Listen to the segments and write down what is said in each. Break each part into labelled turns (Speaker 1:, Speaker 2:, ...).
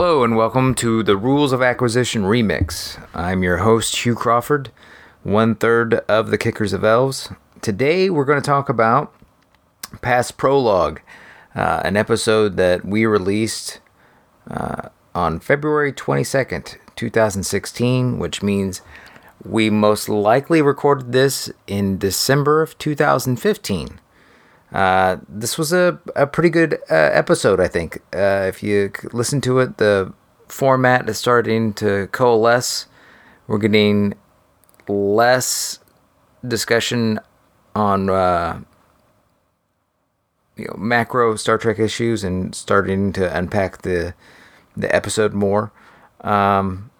Speaker 1: Hello and welcome to the Rules of Acquisition Remix. I'm your host, Hugh Crawford, one third of the Kickers of Elves. Today we're going to talk about Past Prologue, uh, an episode that we released uh, on February 22nd, 2016, which means we most likely recorded this in December of 2015. Uh, this was a, a pretty good uh, episode, I think. Uh, if you listen to it, the format is starting to coalesce. We're getting less discussion on uh, you know macro Star Trek issues and starting to unpack the the episode more. Um,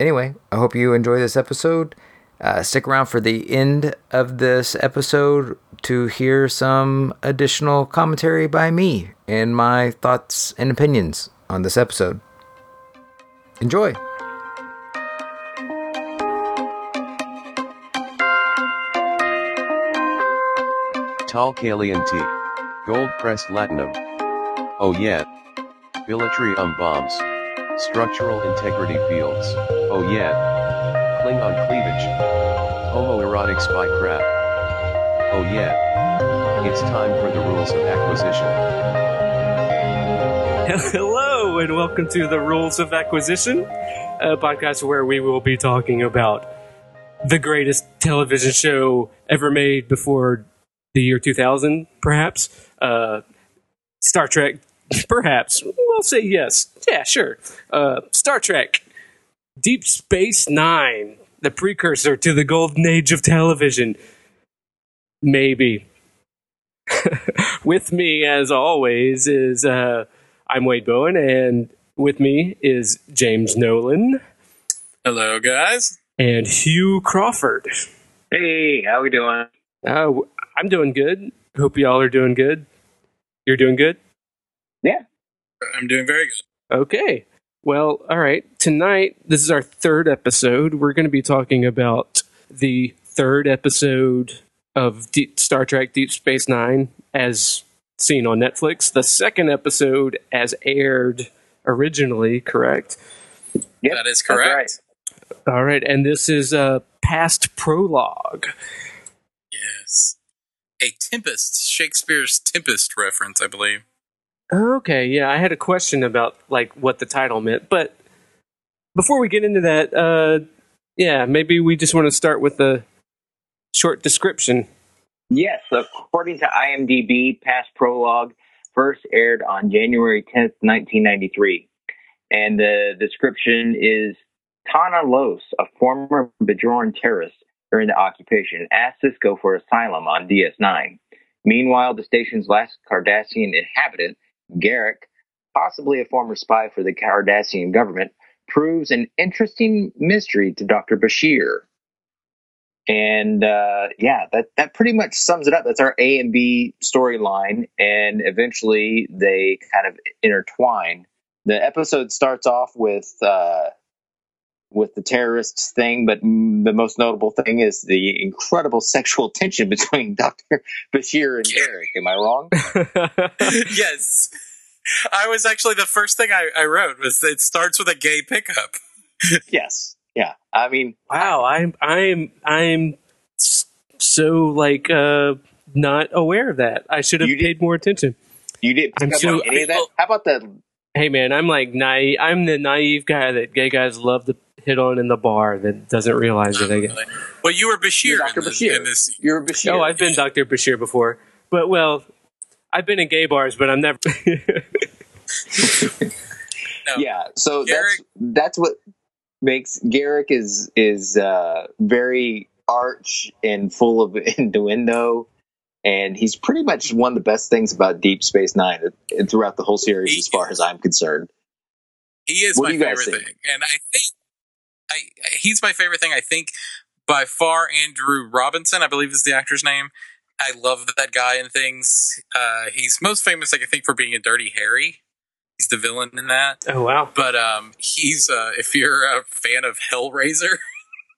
Speaker 1: anyway, I hope you enjoy this episode. Uh, stick around for the end of this episode to hear some additional commentary by me and my thoughts and opinions on this episode. Enjoy!
Speaker 2: Tarkalean tea. Gold pressed latinum. Oh yeah. Bilitrium bombs. Structural integrity fields. Oh yeah. Klingon cleavage. Homoerotic spy crap. Oh yeah. It's time for the rules of acquisition.
Speaker 3: Hello, and welcome to the Rules of Acquisition, a podcast where we will be talking about the greatest television show ever made before the year 2000, perhaps. Uh, Star Trek, perhaps. We'll say yes. Yeah, sure. Uh, Star Trek, Deep Space Nine, the precursor to the golden age of television. Maybe. with me, as always, is uh, I'm Wade Bowen, and with me is James Nolan
Speaker 4: Hello, guys.
Speaker 3: and Hugh Crawford.
Speaker 5: Hey, how we doing?
Speaker 3: Uh, I'm doing good. Hope y'all are doing good. You're doing good?
Speaker 4: Yeah, I'm doing very good.
Speaker 3: Okay. Well, all right. Tonight, this is our third episode. We're going to be talking about the third episode of Deep Star Trek Deep Space Nine as seen on Netflix. The second episode as aired originally, correct?
Speaker 5: Yep,
Speaker 4: that is
Speaker 5: that's
Speaker 4: correct.
Speaker 3: All right. And this is a past prologue.
Speaker 4: Yes. A Tempest, Shakespeare's Tempest reference, I believe.
Speaker 3: Okay, yeah, I had a question about like what the title meant, but before we get into that, uh, yeah, maybe we just want to start with a short description.
Speaker 5: Yes, according to IMDb, past prologue first aired on January 10th, 1993. And the description is Tahna Los, a former Bajoran terrorist during the occupation, asked Sisko for asylum on DS9. Meanwhile, the station's last Cardassian inhabitant, Garak, possibly a former spy for the Cardassian government, proves an interesting mystery to Dr. Bashir. And uh, yeah, that that pretty much sums it up. That's our A and B storyline, and eventually they kind of intertwine. The episode starts off with uh, with the terrorists thing, but the most notable thing is the incredible sexual tension between Doctor Bashir and Derek. Am I wrong?
Speaker 4: yes. I was actually the first thing I, I wrote was it starts with a gay pickup.
Speaker 5: yes. Yeah. I mean,
Speaker 3: wow, I'm I'm I'm so like uh not aware of that. I should have paid more attention.
Speaker 5: you didn't
Speaker 3: I'm
Speaker 5: pick up
Speaker 3: so-
Speaker 5: on any of that. How about the
Speaker 3: Hey man, I'm like naive. I'm the naive guy that gay guys love to hit on in the bar that doesn't realize it. I guess.
Speaker 4: Well, you were Bashir,
Speaker 5: You're
Speaker 4: in
Speaker 5: Dr.
Speaker 4: this,
Speaker 5: Bashir?
Speaker 4: this.
Speaker 5: You're Bashir.
Speaker 3: Oh, I've been Dr. Bashir before, but well, I've been in gay bars, but I'm never.
Speaker 4: No.
Speaker 5: yeah so
Speaker 4: Garak-
Speaker 5: that's that's what makes Garak is is uh very arch and full of innuendo and he's pretty much one of the best things about Deep Space Nine throughout the whole series,
Speaker 4: He
Speaker 5: as far as I'm concerned.
Speaker 4: He is
Speaker 5: What
Speaker 4: my
Speaker 5: do you guys
Speaker 4: favorite
Speaker 5: think?
Speaker 4: thing, and I think I he's my favorite thing. I think by far Andrew Robinson, I believe is the actor's name. I love that guy in things. Uh, he's most famous, like I think, for being a Dirty Harry. He's the villain in that.
Speaker 3: oh wow!
Speaker 4: But um, he's uh, if you're a fan of Hellraiser,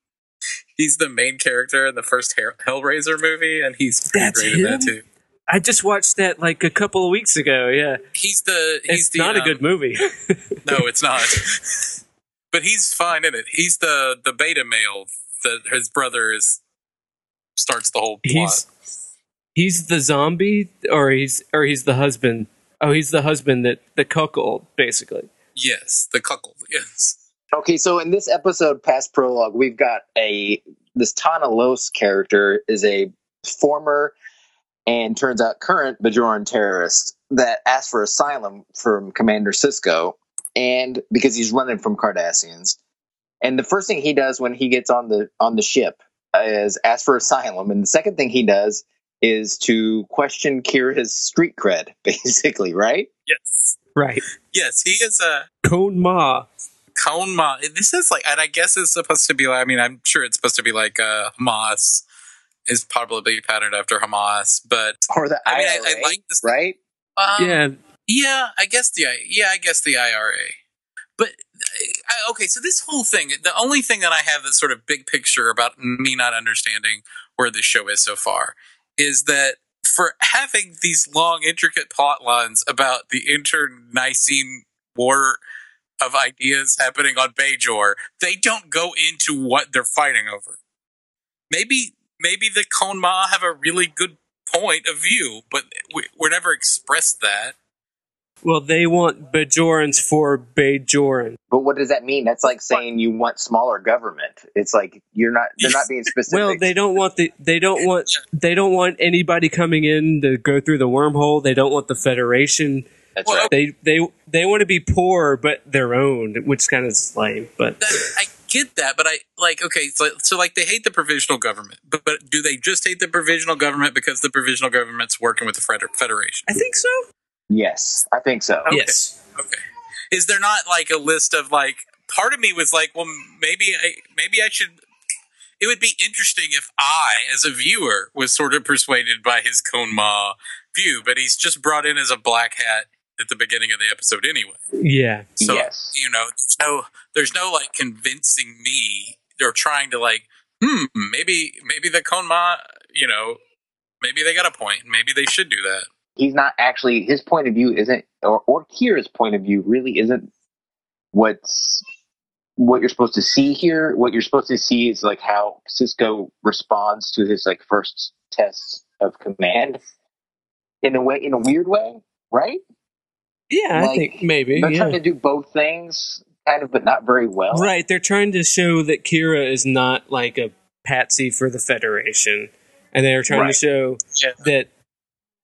Speaker 4: he's the main character in the first Hellraiser movie, and he's
Speaker 3: That's
Speaker 4: great in that
Speaker 3: him?
Speaker 4: too.
Speaker 3: I just watched that like a couple of weeks ago. Yeah,
Speaker 4: He's the he's
Speaker 3: it's
Speaker 4: the
Speaker 3: not a
Speaker 4: um,
Speaker 3: good movie.
Speaker 4: No, it's not. but he's fine in it. He's the the beta male that his brother is starts the whole plot.
Speaker 3: he's he's the zombie, or he's or he's the husband. Oh, he's the husband that the cuckold, basically.
Speaker 4: yes, the cuckold. Yes.
Speaker 5: Okay, so in this episode, past prologue, we've got a this Tahna Los character is a former and turns out current Bajoran terrorist that asked for asylum from Commander Sisko, and because he's running from Cardassians. And the first thing he does when he gets on the on the ship is ask for asylum, and the second thing he does is to question Kira's street cred, basically, right?
Speaker 4: Yes.
Speaker 3: Right.
Speaker 4: Yes, he is a
Speaker 3: Kohn-Ma.
Speaker 4: Cone Ma. This is like, and I guess it's supposed to be like. I mean, I'm sure it's supposed to be like uh, Hamas is probably patterned after Hamas, but
Speaker 5: Or the
Speaker 4: I mean,
Speaker 5: IRA,
Speaker 4: I, I like this.
Speaker 5: right?
Speaker 4: Um,
Speaker 3: yeah,
Speaker 4: Yeah, I guess the yeah, I guess the IRA. But I, okay, so this whole thing, the only thing that I have that's sort of big picture about me not understanding where this show is so far is that for having these long, intricate plot lines about the internecine war of ideas happening on Bajor, they don't go into what they're fighting over. Maybe, maybe the Kohn-Ma have a really good point of view, but we, we're never expressed that.
Speaker 3: Well, they want Bajorans for Bajoran.
Speaker 5: But what does that mean? That's like saying you want smaller government. It's like you're not. They're not being specific.
Speaker 3: Well, they don't want the they don't want they don't want anybody coming in to go through the wormhole. They don't want the Federation.
Speaker 5: That's
Speaker 4: Well,
Speaker 5: right.
Speaker 3: They they they want to be poor but their own, which kind of lame. But
Speaker 4: that, I get that, but I like okay, so, so like they hate the provisional government, but but do they just hate the provisional government because the provisional government's working with the feder- federation?
Speaker 3: I think so.
Speaker 5: Yes, I think so.
Speaker 4: Okay.
Speaker 3: Yes.
Speaker 4: Okay, is there not like a list of like? Part of me was like, well, maybe I maybe I should. It would be interesting if I, as a viewer, was sort of persuaded by his Kohn-Ma view, but he's just brought in as a black hat at the beginning of the episode anyway.
Speaker 3: Yeah.
Speaker 4: So
Speaker 5: Yes.
Speaker 4: you know, there's no there's no like convincing me or trying to like, hmm, maybe maybe the Kohn-Ma, you know, maybe they got a point. Maybe they should do that.
Speaker 5: He's not actually. His point of view isn't, or or Kira's point of view really isn't what's what you're supposed to see here. What you're supposed to see is like how Sisko responds to his like first tests of command in a way, in a weird way, right?
Speaker 3: Yeah, I think maybe.
Speaker 5: They're
Speaker 3: Yeah.
Speaker 5: trying to do both things, kind of, but not very well.
Speaker 3: Right, they're trying to show that Kira is not like a patsy for the Federation, and they're trying
Speaker 5: Right.
Speaker 3: to show
Speaker 4: Yeah.
Speaker 3: that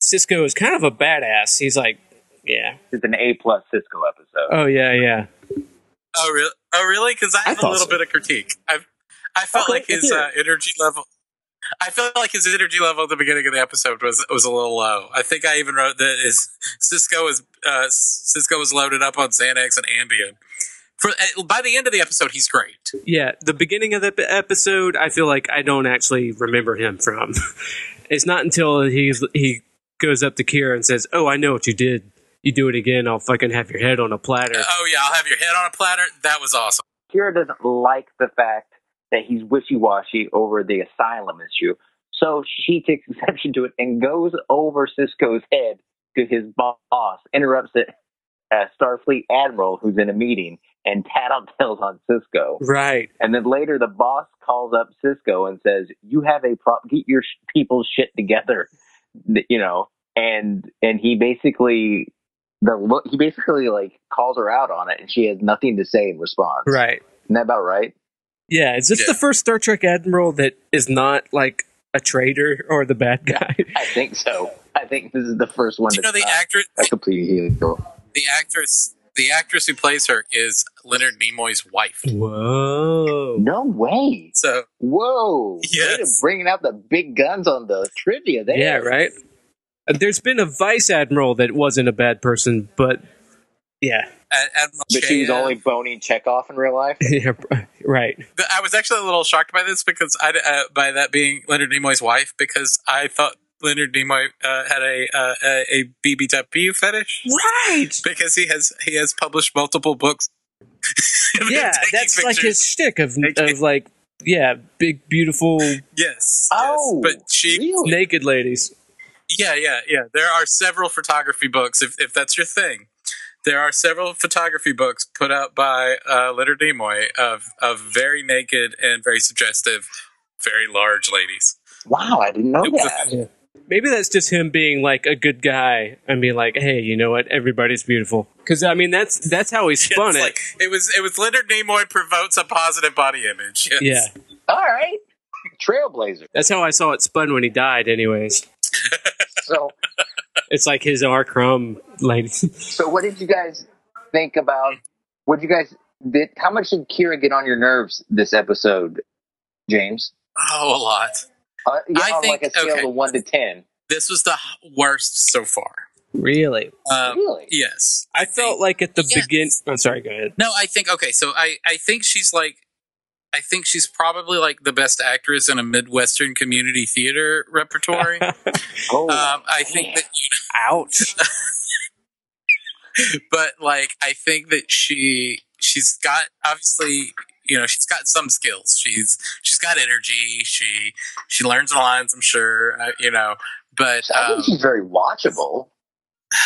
Speaker 3: Sisko is kind of a badass. He's like, yeah,
Speaker 5: It's an A plus Sisko episode.
Speaker 3: oh yeah, yeah,
Speaker 4: Oh really? Oh really? Because I
Speaker 3: I
Speaker 4: have a little
Speaker 3: so.
Speaker 4: bit of critique. I I felt
Speaker 5: Okay,
Speaker 4: like his uh, energy level. I felt like his energy level at the beginning of the episode was was a little low. I think I even wrote that is Sisko is uh, Sisko was loaded up on Xanax and Ambien. For uh, by the end of the episode, he's great.
Speaker 3: yeah. The beginning of the episode, I feel like I don't actually remember him from. it's not until he's he goes up to Kira and says, "Oh, I know what you did. You do it again, I'll fucking have your head on a platter."
Speaker 4: Oh yeah, I'll have your head on a platter. That was awesome.
Speaker 5: Kira doesn't like the fact that he's wishy washy over the asylum issue. So she takes exception to it and goes over Sisko's head to his boss, interrupts it, uh, Starfleet Admiral who's in a meeting, and tattletales on Sisko.
Speaker 3: Right.
Speaker 5: And then later the boss calls up Sisko and says, "You have a pro- get your sh- people's shit together," you know. And and he basically the look he basically like calls her out on it, and she has nothing to say in response.
Speaker 3: Right.
Speaker 5: Isn't that about right?
Speaker 3: Yeah. Is this
Speaker 4: Yeah.
Speaker 3: the first Star Trek admiral that is not like a traitor or the bad guy?
Speaker 5: I think so. I think this is the first one
Speaker 4: You know the actress,
Speaker 5: a complete hero.
Speaker 4: the actress, the actress who plays her is Leonard Nimoy's wife.
Speaker 3: Whoa.
Speaker 5: No way.
Speaker 4: So
Speaker 5: Whoa. Way to
Speaker 4: Yes.
Speaker 5: bringing out the big guns on the trivia there.
Speaker 3: Yeah, right? Uh, There's been a vice admiral that wasn't a bad person, but yeah.
Speaker 4: Ad- Admiral
Speaker 5: But she was
Speaker 4: Chekhov-
Speaker 5: only boning Chekhov in real life.
Speaker 3: yeah, right.
Speaker 4: I was actually a little shocked by this because I uh, by that being Leonard Nimoy's wife because I thought Leonard Nimoy uh, had a uh, a, a BBW fetish
Speaker 3: Right.
Speaker 4: because he has he has published multiple books.
Speaker 3: Yeah,
Speaker 4: taking
Speaker 3: that's like his shtick of,
Speaker 4: Taking-
Speaker 3: of like, yeah, big, beautiful,
Speaker 4: yes.
Speaker 5: Oh,
Speaker 4: yes. but she
Speaker 5: really?
Speaker 3: naked ladies.
Speaker 4: Yeah, yeah, yeah. There are several photography books, if, if that's your thing. There are several photography books put out by uh, Leonard Nimoy of, of very naked and very suggestive, very large ladies.
Speaker 5: Wow, I didn't know
Speaker 4: It was
Speaker 5: that.
Speaker 3: Yeah. Maybe that's just him being like a good guy and being like, "Hey, you know what? Everybody's beautiful." Because I mean, that's that's how he spun
Speaker 4: It's
Speaker 3: it.
Speaker 4: like, it was it was Leonard Nimoy promotes a positive body image. Yes.
Speaker 3: yeah,
Speaker 5: All right, Trailblazer.
Speaker 3: that's how I saw it spun when he died. Anyways,
Speaker 5: So,
Speaker 3: it's like his R. Crumb lady.
Speaker 5: so what did you guys think about? What did you guys did? How much did Kira get on your nerves this episode, James?
Speaker 4: Oh, a lot.
Speaker 5: Uh, yeah,
Speaker 4: I
Speaker 5: on
Speaker 4: think-
Speaker 5: like a scale
Speaker 4: okay.
Speaker 5: of one to ten.
Speaker 4: This was the worst so far.
Speaker 3: really,
Speaker 4: Um,
Speaker 5: really?
Speaker 4: yes.
Speaker 3: I felt like at the
Speaker 4: Yes.
Speaker 3: begin. I'm sorry. Go ahead.
Speaker 4: No, I think okay. So I I think she's like I think she's probably like the best actress in a midwestern community theater repertory.
Speaker 5: Oh,
Speaker 4: um, I think that,
Speaker 3: Ouch.
Speaker 4: but like I think that she she's got obviously you know she's got some skills. She's she's got energy. She she learns the lines. I'm sure. Uh, you know, but
Speaker 5: I
Speaker 4: um,
Speaker 5: think she's very watchable.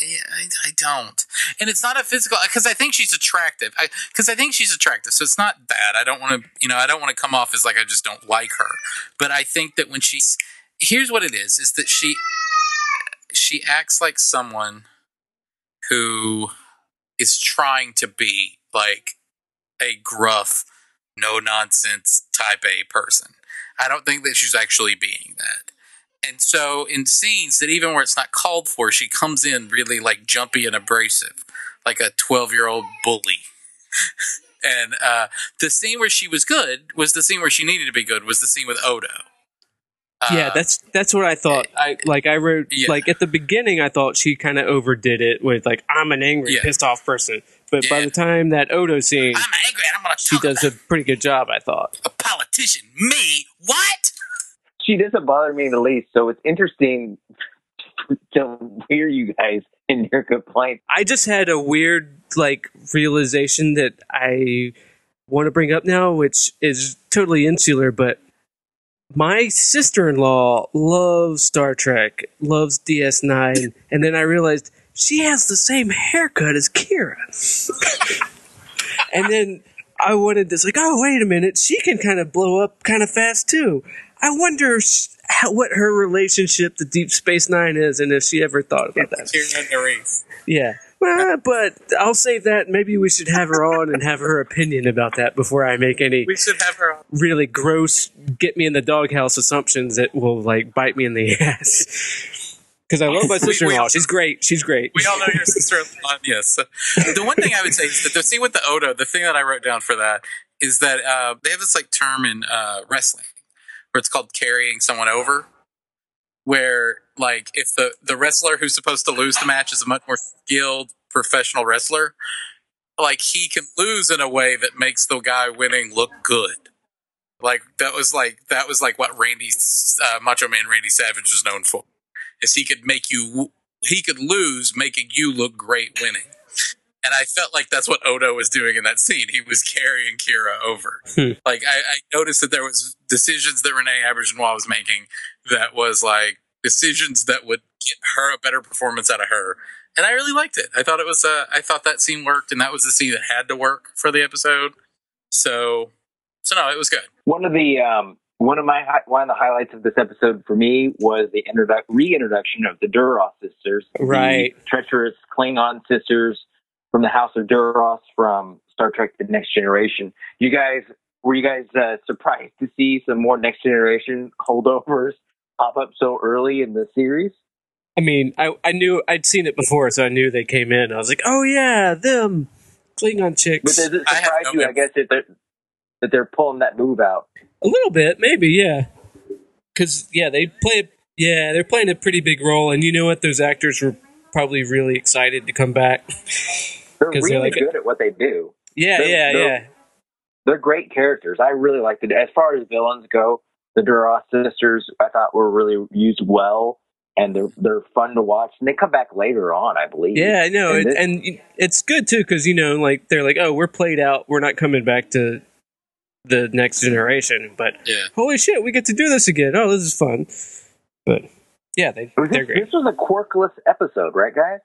Speaker 4: Yeah, I, I don't, and it's not a physical because I think she's attractive. Because I, think she's attractive, so it's not that I don't want to, you know, I don't want to come off as like I just don't like her. But I think that when she's here's what it is: is that she she acts like someone who is trying to be like a gruff, no nonsense type A person. I don't think that she's actually being that. And so in scenes that even where it's not called for, she comes in really like jumpy and abrasive, like a 12 year old bully. and uh, the scene where she was good was the scene where she needed to be good was the scene with Odo. Uh,
Speaker 3: yeah, that's that's what I thought. I like I wrote
Speaker 4: Yeah.
Speaker 3: like at the beginning. I thought she kind of overdid it with like I'm an angry,
Speaker 4: Yeah.
Speaker 3: pissed off person. But by the time that Odo scene,
Speaker 4: I'm angry and I'm going to
Speaker 3: she does
Speaker 4: about
Speaker 3: a pretty good job. I thought.
Speaker 4: a politician. Me? What?
Speaker 5: She doesn't bother me in the least. So it's interesting to hear you guys in your complaints.
Speaker 3: I just had a weird like realization that I want to bring up now, which is totally insular, but my sister-in-law loves Star Trek, loves DS9, and then I realized she has the same haircut as Kira. and then I wanted this like, oh wait a minute, she can kind of blow up kind of fast too. I wonder how, what her relationship to Deep Space Nine is, and if she ever thought about that.
Speaker 4: Nerys.
Speaker 3: Yeah. Well, but I'll save that. Maybe we should have her on and have her opinion about that before I make any
Speaker 4: We should have her on.
Speaker 3: really gross, get me in the doghouse assumptions that will like bite me in the ass. Because I love my sister in law. She's great. She's great.
Speaker 4: We all know your sister-in-law. Yes. The one thing I would say is that the scene with the Odo, the thing that I wrote down for that is that uh, they have this like term in uh, wrestling where it's called carrying someone over, where like if the the wrestler who's supposed to lose the match is a much more skilled professional wrestler, like he can lose in a way that makes the guy winning look good. Like that was like that was like what Randy uh, Macho Man Randy Savage was known for, is he could make you he could lose making you look great winning. And I felt like that's what Odo was doing in that scene. He was carrying Kira over.
Speaker 3: Hmm.
Speaker 4: Like I, I noticed that there was decisions that René Auberjonois was making that was like decisions that would get her a better performance out of her. And I really liked it. I thought it was uh, I thought that scene worked and that was the scene that had to work for the episode. So so no, it was good.
Speaker 5: One of the um, one of my hi- one of the highlights of this episode for me was the introdu- reintroduction of the Duras sisters, the
Speaker 3: Right.
Speaker 5: treacherous Klingon sisters from the House of Duras from Star Trek: The Next Generation. You guys were you guys uh, surprised to see some more Next Generation holdovers pop up so early in the series?
Speaker 3: I mean, I, I knew I'd seen it before, so I knew they came in. I was like, oh yeah, them Klingon chicks.
Speaker 5: But does it
Speaker 4: I have
Speaker 5: surprise
Speaker 4: no
Speaker 5: you? I guess that they're that they're pulling that move out.
Speaker 3: A little bit, maybe, yeah. Because yeah, they play. Yeah, they're playing a pretty big role, and you know what? Those actors were probably really excited to come back.
Speaker 5: they're really
Speaker 3: they're like-
Speaker 5: good at what they do.
Speaker 3: Yeah,
Speaker 5: They're-
Speaker 3: yeah,
Speaker 5: they're-
Speaker 3: yeah.
Speaker 5: they're great characters. I really liked it. As far as villains go, the Duras sisters I thought were really used well, and they're they're fun to watch. And they come back later on, I believe.
Speaker 3: Yeah, I know,
Speaker 5: And this-
Speaker 3: and it's good too because you know, like they're like, oh, we're played out. We're not coming back to the next generation. But
Speaker 4: Yeah.
Speaker 3: holy shit, we get to do this again. Oh, this is fun. But Yeah, they,
Speaker 5: Was
Speaker 3: they're
Speaker 5: this,
Speaker 3: great.
Speaker 5: this was a quirkless episode, right, guys?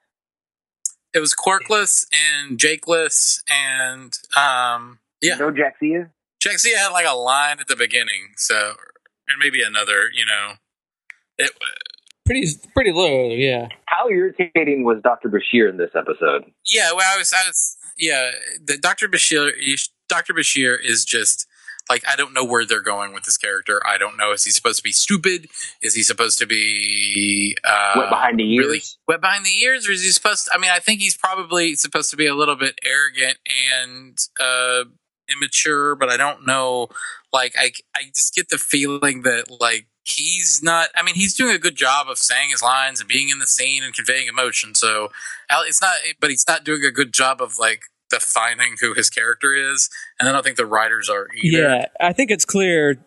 Speaker 4: It was Quarkless and Jakeless and um yeah.
Speaker 5: No Jadzia?
Speaker 4: Jadzia had like a line at the beginning, so and maybe another, you know. It
Speaker 3: Pretty pretty low, yeah.
Speaker 5: How irritating was Dr. Bashir in this episode?
Speaker 4: yeah, well I was I was yeah, the Dr. Bashir Dr. Bashir is just like I don't know where they're going with this character. I don't know is he supposed to be stupid? Is he supposed to be uh
Speaker 5: Wet behind the ears?
Speaker 4: really wet behind the ears or is he supposed to, I mean I think he's probably supposed to be a little bit arrogant and uh immature, but I don't know like I I just get the feeling that like he's not I mean he's doing a good job of saying his lines and being in the scene and conveying emotion. So it's not but he's not doing a good job of like defining who his character is. And I don't think the writers are either.
Speaker 3: Yeah, I think it's clear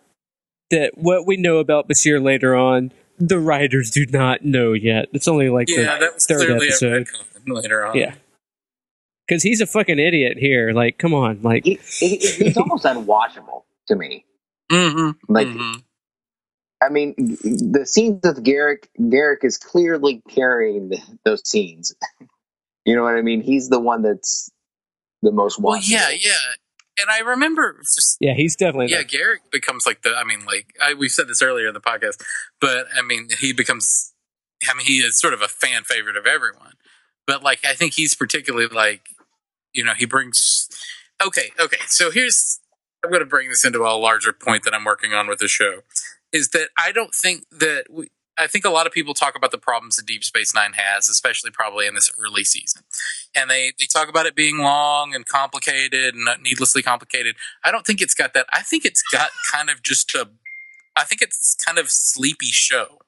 Speaker 3: that what we know about Bashir later on, the writers do not know yet. It's only like
Speaker 4: Yeah,
Speaker 3: the
Speaker 4: that was
Speaker 3: third
Speaker 4: clearly
Speaker 3: episode.
Speaker 4: retcon later on.
Speaker 3: Yeah. Because he's a fucking idiot here. Like, come on. Like,
Speaker 5: He, he, he's almost unwatchable to me.
Speaker 4: Mm-hmm.
Speaker 5: Like,
Speaker 4: Mhm.
Speaker 5: I mean, the scenes with Garak, Garak is clearly carrying the, those scenes. you know what I mean? He's the one that's the most watchable.
Speaker 4: Well, yeah, yeah. And I remember just
Speaker 3: yeah, he's definitely.
Speaker 4: yeah,
Speaker 3: not-
Speaker 4: Garak becomes like the. I mean, like I, we said this earlier in the podcast, but I mean, he becomes. I mean, he is sort of a fan favorite of everyone, but like I think he's particularly like, you know, he brings. Okay, okay. So here's I'm going to bring this into a larger point that I'm working on with the show, is that I don't think that we. I think a lot of people talk about the problems that Deep Space Nine has, especially probably in this early season. And they, they talk about it being long and complicated and needlessly complicated. I don't think it's got that. I think it's got kind of just a, I think it's kind of sleepy show.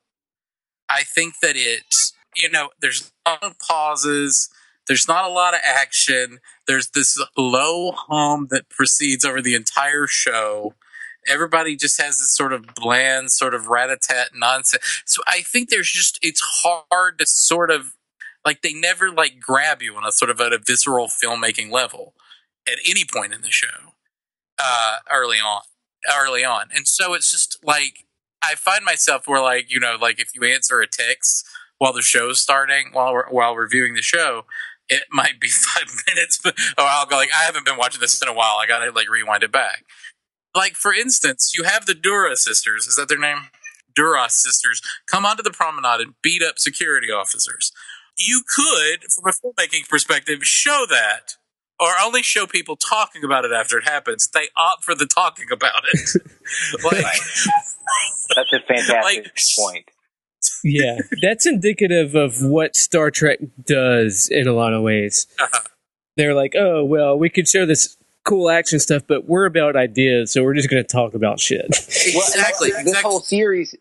Speaker 4: I think that it, you know, there's long pauses. There's not a lot of action. There's this low hum that proceeds over the entire show. Everybody just has this sort of bland, sort of rat-a-tat nonsense. So I think there's just, it's hard to sort of, like, they never, like, grab you on a sort of at a visceral filmmaking level at any point in the show uh, early on. Early on. And so it's just like, I find myself where, like, you know, like if you answer a text while the show's starting, while we're, while reviewing the show, it might be five minutes, but or I'll go like, I haven't been watching this in a while. I gotta like rewind it back. Like for instance, you have the Dura sisters. Is that their name? Duras sisters come onto the promenade and beat up security officers. You could, from a filmmaking perspective, show that, or only show people talking about it after it happens. They opt for the talking about it. like,
Speaker 5: That's a fantastic
Speaker 4: Like-
Speaker 5: point.
Speaker 3: yeah, that's indicative of what Star Trek does in a lot of ways.
Speaker 4: Uh-huh.
Speaker 3: They're like, oh, well, we could show this cool action stuff, but we're about ideas, so we're just going to talk about shit.
Speaker 5: Well,
Speaker 4: exactly.
Speaker 5: This
Speaker 4: exactly.
Speaker 5: whole series,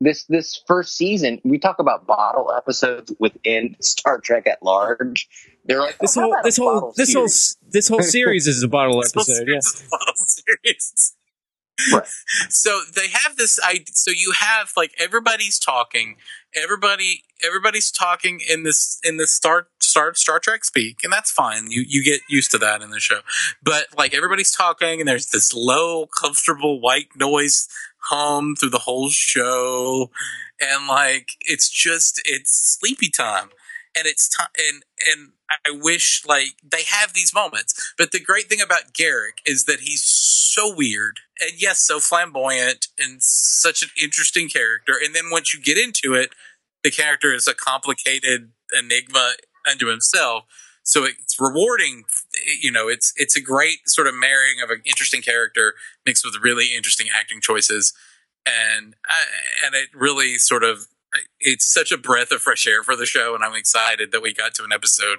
Speaker 5: this this first season, we talk about bottle episodes within Star Trek at large. They're like
Speaker 3: this
Speaker 5: oh,
Speaker 3: whole this whole
Speaker 5: bottle
Speaker 3: this whole this whole series is a bottle
Speaker 4: This whole
Speaker 3: episode. Yeah.
Speaker 4: is a bottle series.
Speaker 5: Right.
Speaker 4: So they have this idea. So you have like everybody's talking, everybody, everybody's talking in this in this Star Star Star Trek speak, and that's fine. You you get used to that in the show. But like everybody's talking, and there's this low, comfortable white noise hum through the whole show, and like it's just it's sleepy time, and it's time and and I wish like they have these moments. But the great thing about Garak is that he's so weird and yes, so flamboyant and such an interesting character. And then once you get into it, the character is a complicated enigma unto himself. So it's rewarding, you know. It's it's a great sort of marrying of an interesting character mixed with really interesting acting choices, and uh, and it really sort of it's such a breath of fresh air for the show, and I'm excited that we got to an episode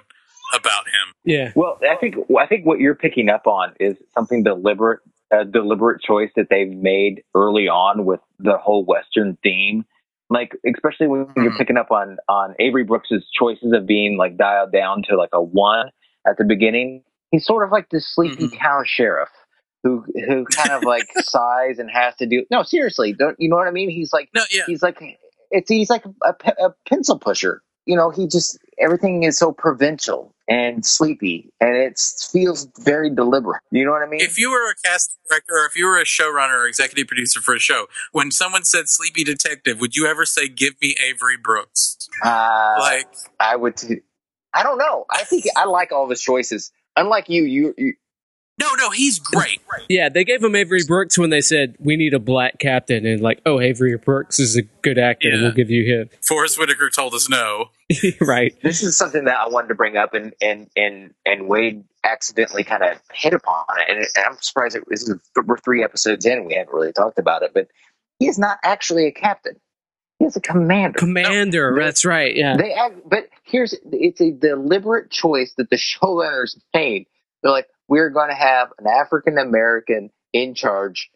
Speaker 4: about him.
Speaker 3: Yeah.
Speaker 5: Well, I think I think what you're picking up on is something deliberate, a deliberate choice that they've made early on with the whole Western theme. Like, especially when you're
Speaker 4: Mhm.
Speaker 5: picking up on on Avery Brooks's choices of being like dialed down to like a one at the beginning. He's sort of like this sleepy
Speaker 4: Mhm.
Speaker 5: town sheriff who who kind of like sighs and has to do. No, seriously, don't you know what I mean? He's like
Speaker 4: No, yeah,
Speaker 5: he's like it's he's like a, a pencil pusher. You know, he just everything is so provincial, and sleepy, and it feels very deliberate. You know what I mean?
Speaker 4: If you were a cast director or if you were a showrunner or executive producer for a show, when someone said sleepy detective, would you ever say, give me Avery Brooks?
Speaker 5: uh,
Speaker 4: Like,
Speaker 5: I would. T- I don't know. I think I like all the choices. Unlike you, you, you
Speaker 4: no, no, he's great.
Speaker 3: Yeah, they gave him Avery Brooks when they said we need a black captain, and like, oh, Avery Brooks is a good actor,
Speaker 4: Yeah.
Speaker 3: we'll give you him.
Speaker 4: Forest Whitaker told us no.
Speaker 3: right.
Speaker 5: this is something that I wanted to bring up, and and and and Wade accidentally kind of hit upon it, and, and I'm surprised it, this is we're three episodes in, we haven't really talked about it, but he is not actually a captain; he is a commander.
Speaker 3: Commander.
Speaker 5: No.
Speaker 3: That's right. Yeah.
Speaker 5: They act, but here's it's a deliberate choice that the showrunners made. They're like, we're going to have an African American in charge,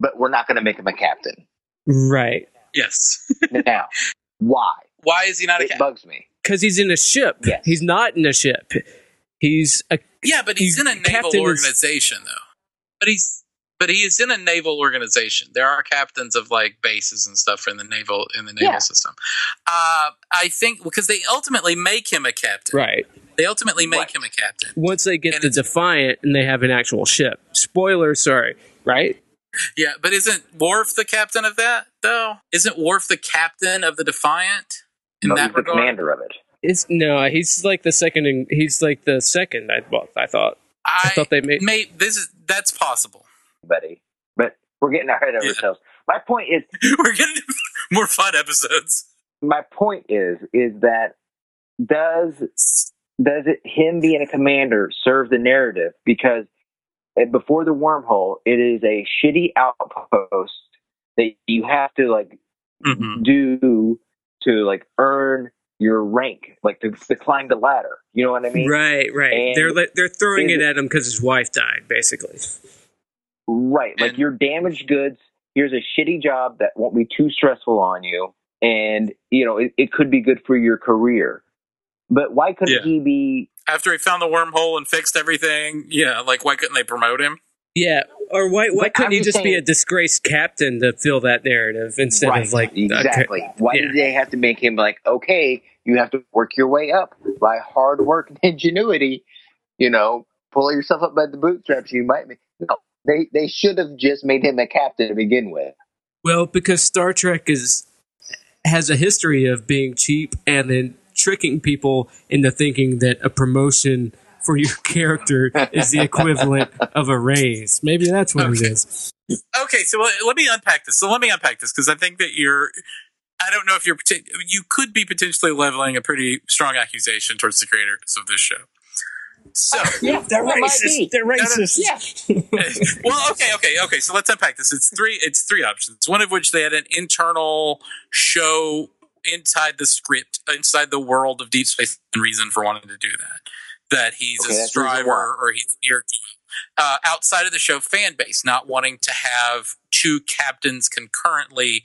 Speaker 5: but we're not going to make him a captain.
Speaker 3: right.
Speaker 4: Yes.
Speaker 5: Now, why?
Speaker 4: Why is he not a
Speaker 5: It
Speaker 4: cat?
Speaker 5: bugs me.
Speaker 3: Because he's in a ship.
Speaker 5: Yes.
Speaker 3: He's not in a ship. He's a
Speaker 4: Yeah, but he's
Speaker 3: He's
Speaker 4: in a naval
Speaker 3: captain is-
Speaker 4: organization, though. But he's but he is in a naval organization. There are captains of like bases and stuff in the naval in the naval
Speaker 5: Yeah.
Speaker 4: system. Uh, I think because they ultimately make him a captain.
Speaker 3: right.
Speaker 4: They ultimately make
Speaker 5: Right.
Speaker 4: him a captain.
Speaker 3: Once they get
Speaker 4: And
Speaker 3: the Defiant and they have an actual ship. Spoiler, sorry. Right?
Speaker 4: Yeah, but isn't Worf the captain of that though? Isn't Worf the captain of the Defiant in
Speaker 5: No,
Speaker 4: that
Speaker 5: he's the commander of it.
Speaker 3: It's no, he's like the second. In, he's like the second. I well, I thought. I
Speaker 4: I
Speaker 3: thought they made.
Speaker 4: may this is that's possible.
Speaker 5: Buddy. But we're getting ahead of
Speaker 4: Yeah.
Speaker 5: ourselves. My point is,
Speaker 4: We're getting more fun episodes.
Speaker 5: my point is, is that does does it him being a commander serve the narrative? Because uh, before the wormhole, it is a shitty outpost that you have to like
Speaker 4: Mhm.
Speaker 5: do to like earn your rank, like to, to climb the ladder. You know what I mean?
Speaker 3: Right, right.
Speaker 5: And
Speaker 3: They're they're throwing it
Speaker 5: it-
Speaker 3: at him because his wife died, basically.
Speaker 5: Right. Like
Speaker 4: And-
Speaker 5: you're damaged goods. Here's a shitty job that won't be too stressful on you. And, you know, it, it could be good for your career. But why couldn't
Speaker 4: Yeah.
Speaker 5: he be
Speaker 4: After he found the wormhole and fixed everything, yeah, like why couldn't they promote him?
Speaker 3: Yeah, or why why
Speaker 5: But
Speaker 3: couldn't he
Speaker 5: just
Speaker 3: just be a disgraced captain to fill that narrative instead
Speaker 5: right,
Speaker 3: of like a-
Speaker 5: exactly? Why
Speaker 3: yeah.
Speaker 5: did they have to make him like, okay, you have to work your way up by hard work and ingenuity? You know, pull yourself up by the bootstraps. You might be. No, they they should have just made him a captain to begin with.
Speaker 3: Well, because Star Trek is has a history of being cheap and then tricking people into thinking that a promotion for your character is the equivalent of a raise. Maybe that's what
Speaker 4: Okay.
Speaker 3: it is.
Speaker 4: Okay, so let, let me unpack this. So let me unpack this because I think that you're. I don't know if you're. partic- You could be potentially leveling a pretty strong accusation towards the creators of this show. So,
Speaker 5: Yeah,
Speaker 3: They're
Speaker 5: that might
Speaker 3: racist.
Speaker 5: be.
Speaker 3: They're
Speaker 4: no,
Speaker 3: racist.
Speaker 5: Yeah.
Speaker 4: well, okay, okay, okay. So let's unpack this. It's three. It's three options. One of which they had an internal show inside the script, inside the world of Deep Space, and reason for wanting to do that. That he's
Speaker 5: Okay,
Speaker 4: a
Speaker 5: that's reason
Speaker 4: striver or he's near to uh, outside of the show fan base, not wanting to have two captains concurrently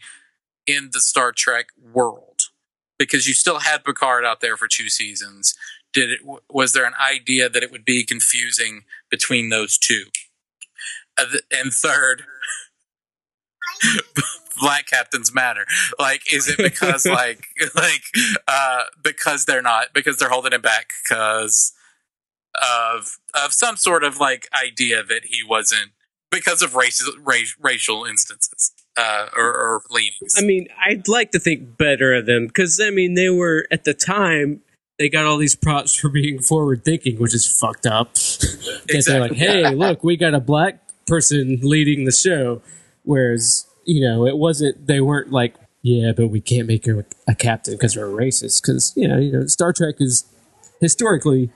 Speaker 4: in the Star Trek world because you still had Picard out there for two seasons. Did it? Was there an idea that it would be confusing between those two? Uh, and third, black captains matter. Like, is it because like like uh because they're not because they're holding it back because of of some sort of like idea that he wasn't because of racial race, racial instances uh or, or leanings.
Speaker 3: I mean, I'd like to think better of them because I mean they were at the time they got all these props for being forward thinking, which is fucked up. That they're like, hey, look, we got a black person leading the show, whereas you know it wasn't. They weren't like, yeah, but we can't make her a captain because we're racist. Because you know, you know, Star Trek is historically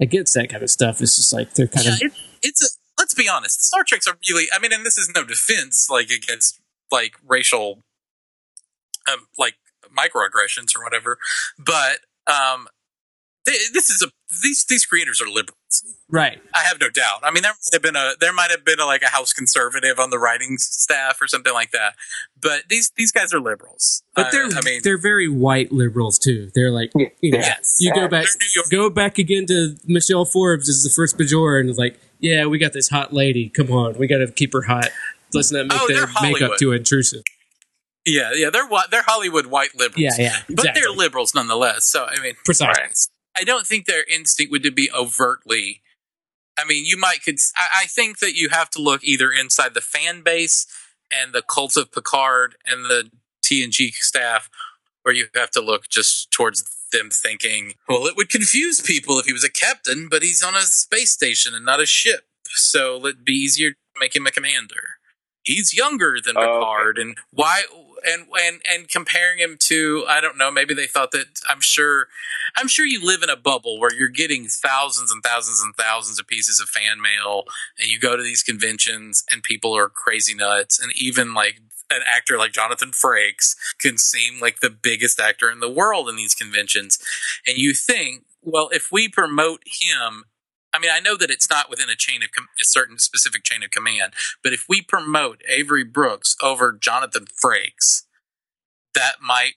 Speaker 3: against that kind of stuff. It's just like they're kind
Speaker 4: yeah,
Speaker 3: of
Speaker 4: it, it's a let's be honest. Star Trek's are really. I mean, and this is no defense like against like racial, um, like microaggressions or whatever, but um, they, this is a these these creators are liberals.
Speaker 3: right.
Speaker 4: I have no doubt. I mean, there might have been a there might have been a, like a house conservative on the writing staff or something like that, but these these guys are liberals.
Speaker 3: But
Speaker 4: Uh,
Speaker 3: they're
Speaker 4: I mean,
Speaker 3: they're very white liberals too. They're like you know,
Speaker 4: Yes.
Speaker 3: you go back
Speaker 4: They're New York-
Speaker 3: go back again to Michelle Forbes as the first Bajoran it's like, yeah, we got this hot lady. Come on, we got to keep her hot. Let's not make
Speaker 4: Oh,
Speaker 3: their
Speaker 4: they're
Speaker 3: makeup too intrusive.
Speaker 4: Yeah, yeah, they're they're Hollywood white liberals.
Speaker 3: Yeah, yeah,
Speaker 4: but they're liberals nonetheless. So I mean,
Speaker 3: Precisely.
Speaker 4: right. I don't think their instinct would to be overtly. I mean, you might could. I, I think that you have to look either inside the fan base and the cult of Picard and the TNG staff, or you have to look just towards them thinking, well, it would confuse people if he was a captain, but he's on a space station and not a ship, so it'd be easier to make him a commander. He's younger than
Speaker 5: Oh, okay.
Speaker 4: Picard, and why? And and and comparing him to, I don't know. Maybe they thought that. I'm sure. I'm sure you live in a bubble where you're getting thousands and thousands and thousands of pieces of fan mail, and you go to these conventions, and people are crazy nuts, and even like an actor like Jonathan Frakes can seem like the biggest actor in the world in these conventions. And you think, well, if we promote him, I mean, I know that it's not within a chain of com- a certain specific chain of command, but if we promote Avery Brooks over Jonathan Frakes, that might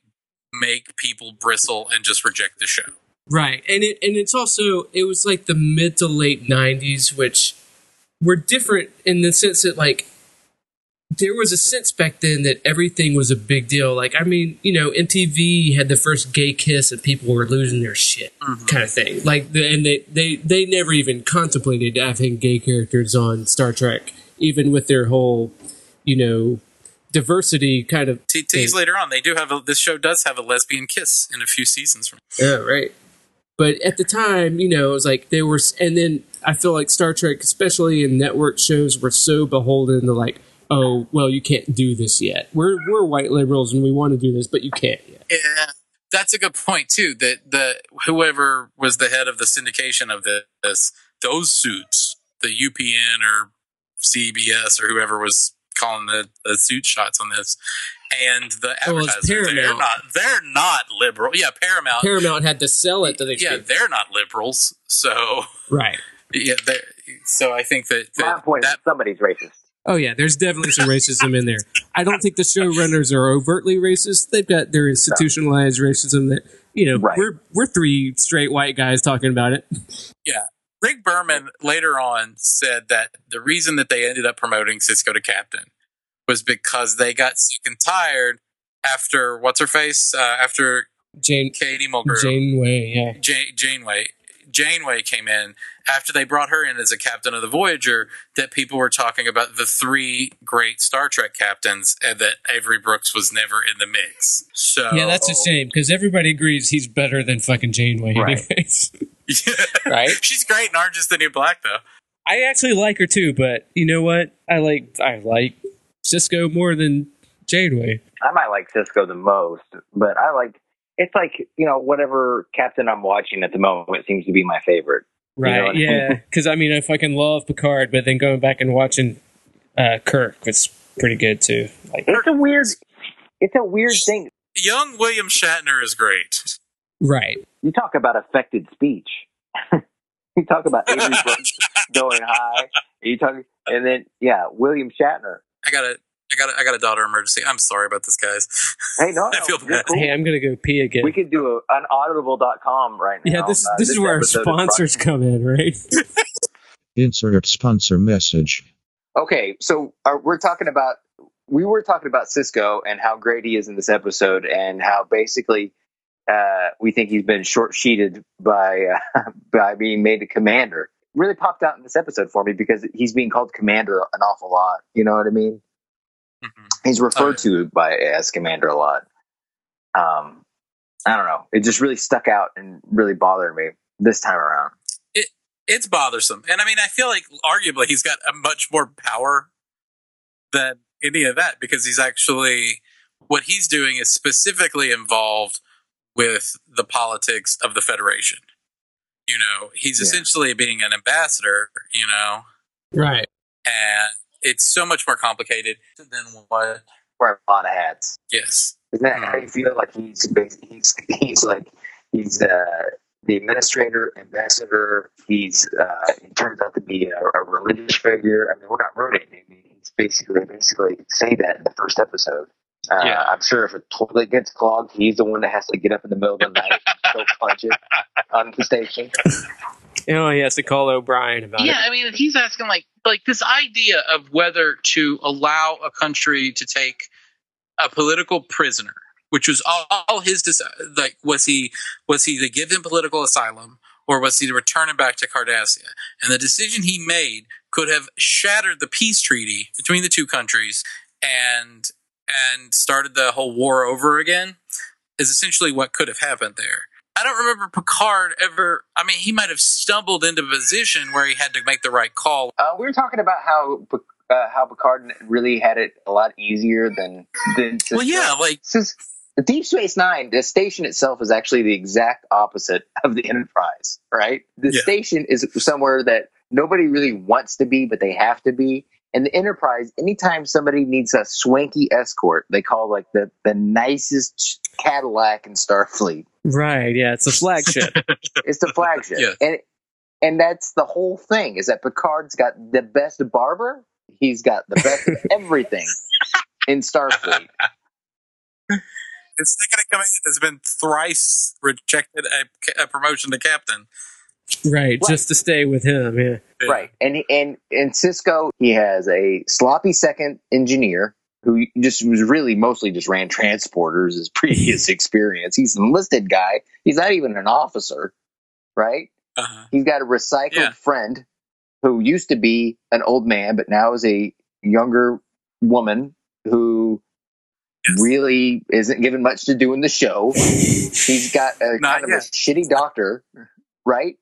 Speaker 4: make people bristle and just reject the show.
Speaker 3: Right, and it and it's also it was like the mid to late '90s, which were different in the sense that like there was a sense back then that everything was a big deal. Like, I mean, you know, MTV had the first gay kiss, and people were losing their shit, mm-hmm. kind of thing. Like, and they they they never even contemplated having gay characters on Star Trek, even with their whole, you know, diversity kind of.
Speaker 4: T- tease later on, they do have a, this show does have a lesbian kiss in a few seasons. From
Speaker 3: Yeah, oh, right. But at the time, you know, it was like they were, and then I feel like Star Trek, especially in network shows, were so beholden to like, oh, well, you can't do this yet. We're we're white liberals and we want to do this, but you can't yet.
Speaker 4: Yeah, that's a good point too. That the whoever was the head of the syndication of this, those suits, the UPN or CBS or whoever was calling the, the suit shots on this, and the
Speaker 3: Oh, it's
Speaker 4: advertisers, they're not they're not liberal. Yeah, Paramount.
Speaker 3: Paramount had to sell it to the
Speaker 4: yeah, they're not liberals. So
Speaker 3: right.
Speaker 4: yeah, they're- so I think that,
Speaker 5: My
Speaker 4: that,
Speaker 5: point
Speaker 4: that
Speaker 5: is somebody's racist.
Speaker 3: Oh yeah, there's definitely some racism in there. I don't think the showrunners are overtly racist. They've got their institutionalized racism that you know
Speaker 5: Right.
Speaker 3: we're we're three straight white guys talking about it.
Speaker 4: Yeah, Rick Berman later on said that the reason that they ended up promoting Sisko to captain was because they got sick and tired after what's her face uh, after
Speaker 3: Jane
Speaker 4: Katie Mulgrew
Speaker 3: Janeway, yeah.
Speaker 4: Ja- Janeway Janeway came in after they brought her in as a captain of the Voyager that people were talking about the three great Star Trek captains and that Avery Brooks was never in the mix. So
Speaker 3: Yeah, that's a shame because everybody agrees he's better than fucking Janeway.
Speaker 5: Right.
Speaker 3: Anyways, right?
Speaker 4: She's great in Orange is the New Black though.
Speaker 3: I actually like her too, but you know what? I like I like Sisko more than Janeway.
Speaker 5: I might like Sisko the most, but I like it's like you know whatever captain I'm watching at the moment seems to be my favorite. You know
Speaker 3: Right?
Speaker 5: what I mean?
Speaker 3: yeah, because I mean I fucking love Picard, but then going back and watching uh, Kirk was pretty good too. Like
Speaker 5: It's a weird, it's a weird thing.
Speaker 4: Young William Shatner is great.
Speaker 3: right?
Speaker 5: You talk about affected speech. you talk about Avery Brooks going high. You talk, and then yeah, William Shatner.
Speaker 4: I got a, I got a, I got a daughter emergency. I'm sorry about this, guys.
Speaker 5: Hey, no,
Speaker 4: I feel bad.
Speaker 5: Cool.
Speaker 3: Hey, I'm gonna go pee again.
Speaker 5: We could do a, an audible.com right now.
Speaker 3: yeah, this
Speaker 5: Uh,
Speaker 3: this is where our
Speaker 5: episode is brought-
Speaker 3: sponsors come in, right?
Speaker 6: Insert sponsor message.
Speaker 5: Okay, so uh, we're talking about we were talking about Sisko and how great he is in this episode, and how basically uh, we think he's been short sheeted by uh, by being made a commander. Really popped out in this episode for me because he's being called commander an awful lot. You know what I mean?
Speaker 4: Mhm.
Speaker 5: He's referred
Speaker 4: Oh,
Speaker 5: to by as commander a lot. Um, I don't know. It just really stuck out and really bothered me this time around.
Speaker 4: It It's bothersome, and I mean, I feel like arguably he's got a much more power than any of that because he's actually what he's doing is specifically involved with the politics of the Federation. You know, he's
Speaker 5: Yeah.
Speaker 4: essentially being an ambassador. You know,
Speaker 3: right.
Speaker 4: and it's so much more complicated than what.
Speaker 5: Wear a lot of hats.
Speaker 4: Yes,
Speaker 5: Isn't that how you feel? Like he's he's he's like he's uh, the administrator, ambassador. He's uh, he turns out to be a, a religious figure. I mean, we're not ruining it. I mean, He's basically basically say that in the first episode. Uh,
Speaker 4: Yeah.
Speaker 5: I'm sure if a toilet gets clogged, he's the one that has to get up in the middle of the night, and go punch it on the station.
Speaker 3: You know, he has to call O'Brien about
Speaker 4: yeah,
Speaker 3: it.
Speaker 4: Yeah, I mean, he's asking like like this idea of whether to allow a country to take a political prisoner which was all, all his deci- like was he was he to give him political asylum or was he to return him back to Cardassia? And the decision he made could have shattered the peace treaty between the two countries and and started the whole war over again. Is essentially what could have happened there. I don't remember Picard ever. I mean, he might have stumbled into a position where he had to make the right call.
Speaker 5: Uh, we were talking about how uh, how Picard really had it a lot easier than than.
Speaker 4: Well, yeah, like
Speaker 5: since the Deep Space Nine, the station itself is actually the exact opposite of the Enterprise, right? The
Speaker 4: Yeah.
Speaker 5: station is somewhere that nobody really wants to be, but they have to be. And the Enterprise, anytime somebody needs a swanky escort, they call like the the nicest Cadillac in Starfleet.
Speaker 3: Right. Yeah. It's a flagship.
Speaker 5: It's the flagship,
Speaker 4: Yes.
Speaker 5: and and that's the whole thing. Is that Picard's got the best barber? He's got the best everything in Starfleet.
Speaker 4: His second in command has been thrice rejected a, a promotion to captain.
Speaker 3: Right. Just to stay with him. Yeah.
Speaker 5: Right. And and and Sisko, he has a sloppy second engineer who just was really mostly just ran transporters his previous experience. He's an enlisted guy. He's not even an officer, right?
Speaker 4: Uh-huh.
Speaker 5: He's got a recycled
Speaker 4: Yeah.
Speaker 5: friend who used to be an old man, but now is a younger woman who
Speaker 4: Yes.
Speaker 5: really isn't given much to do in the show. He's got a
Speaker 4: Not
Speaker 5: kind of a shitty doctor, right?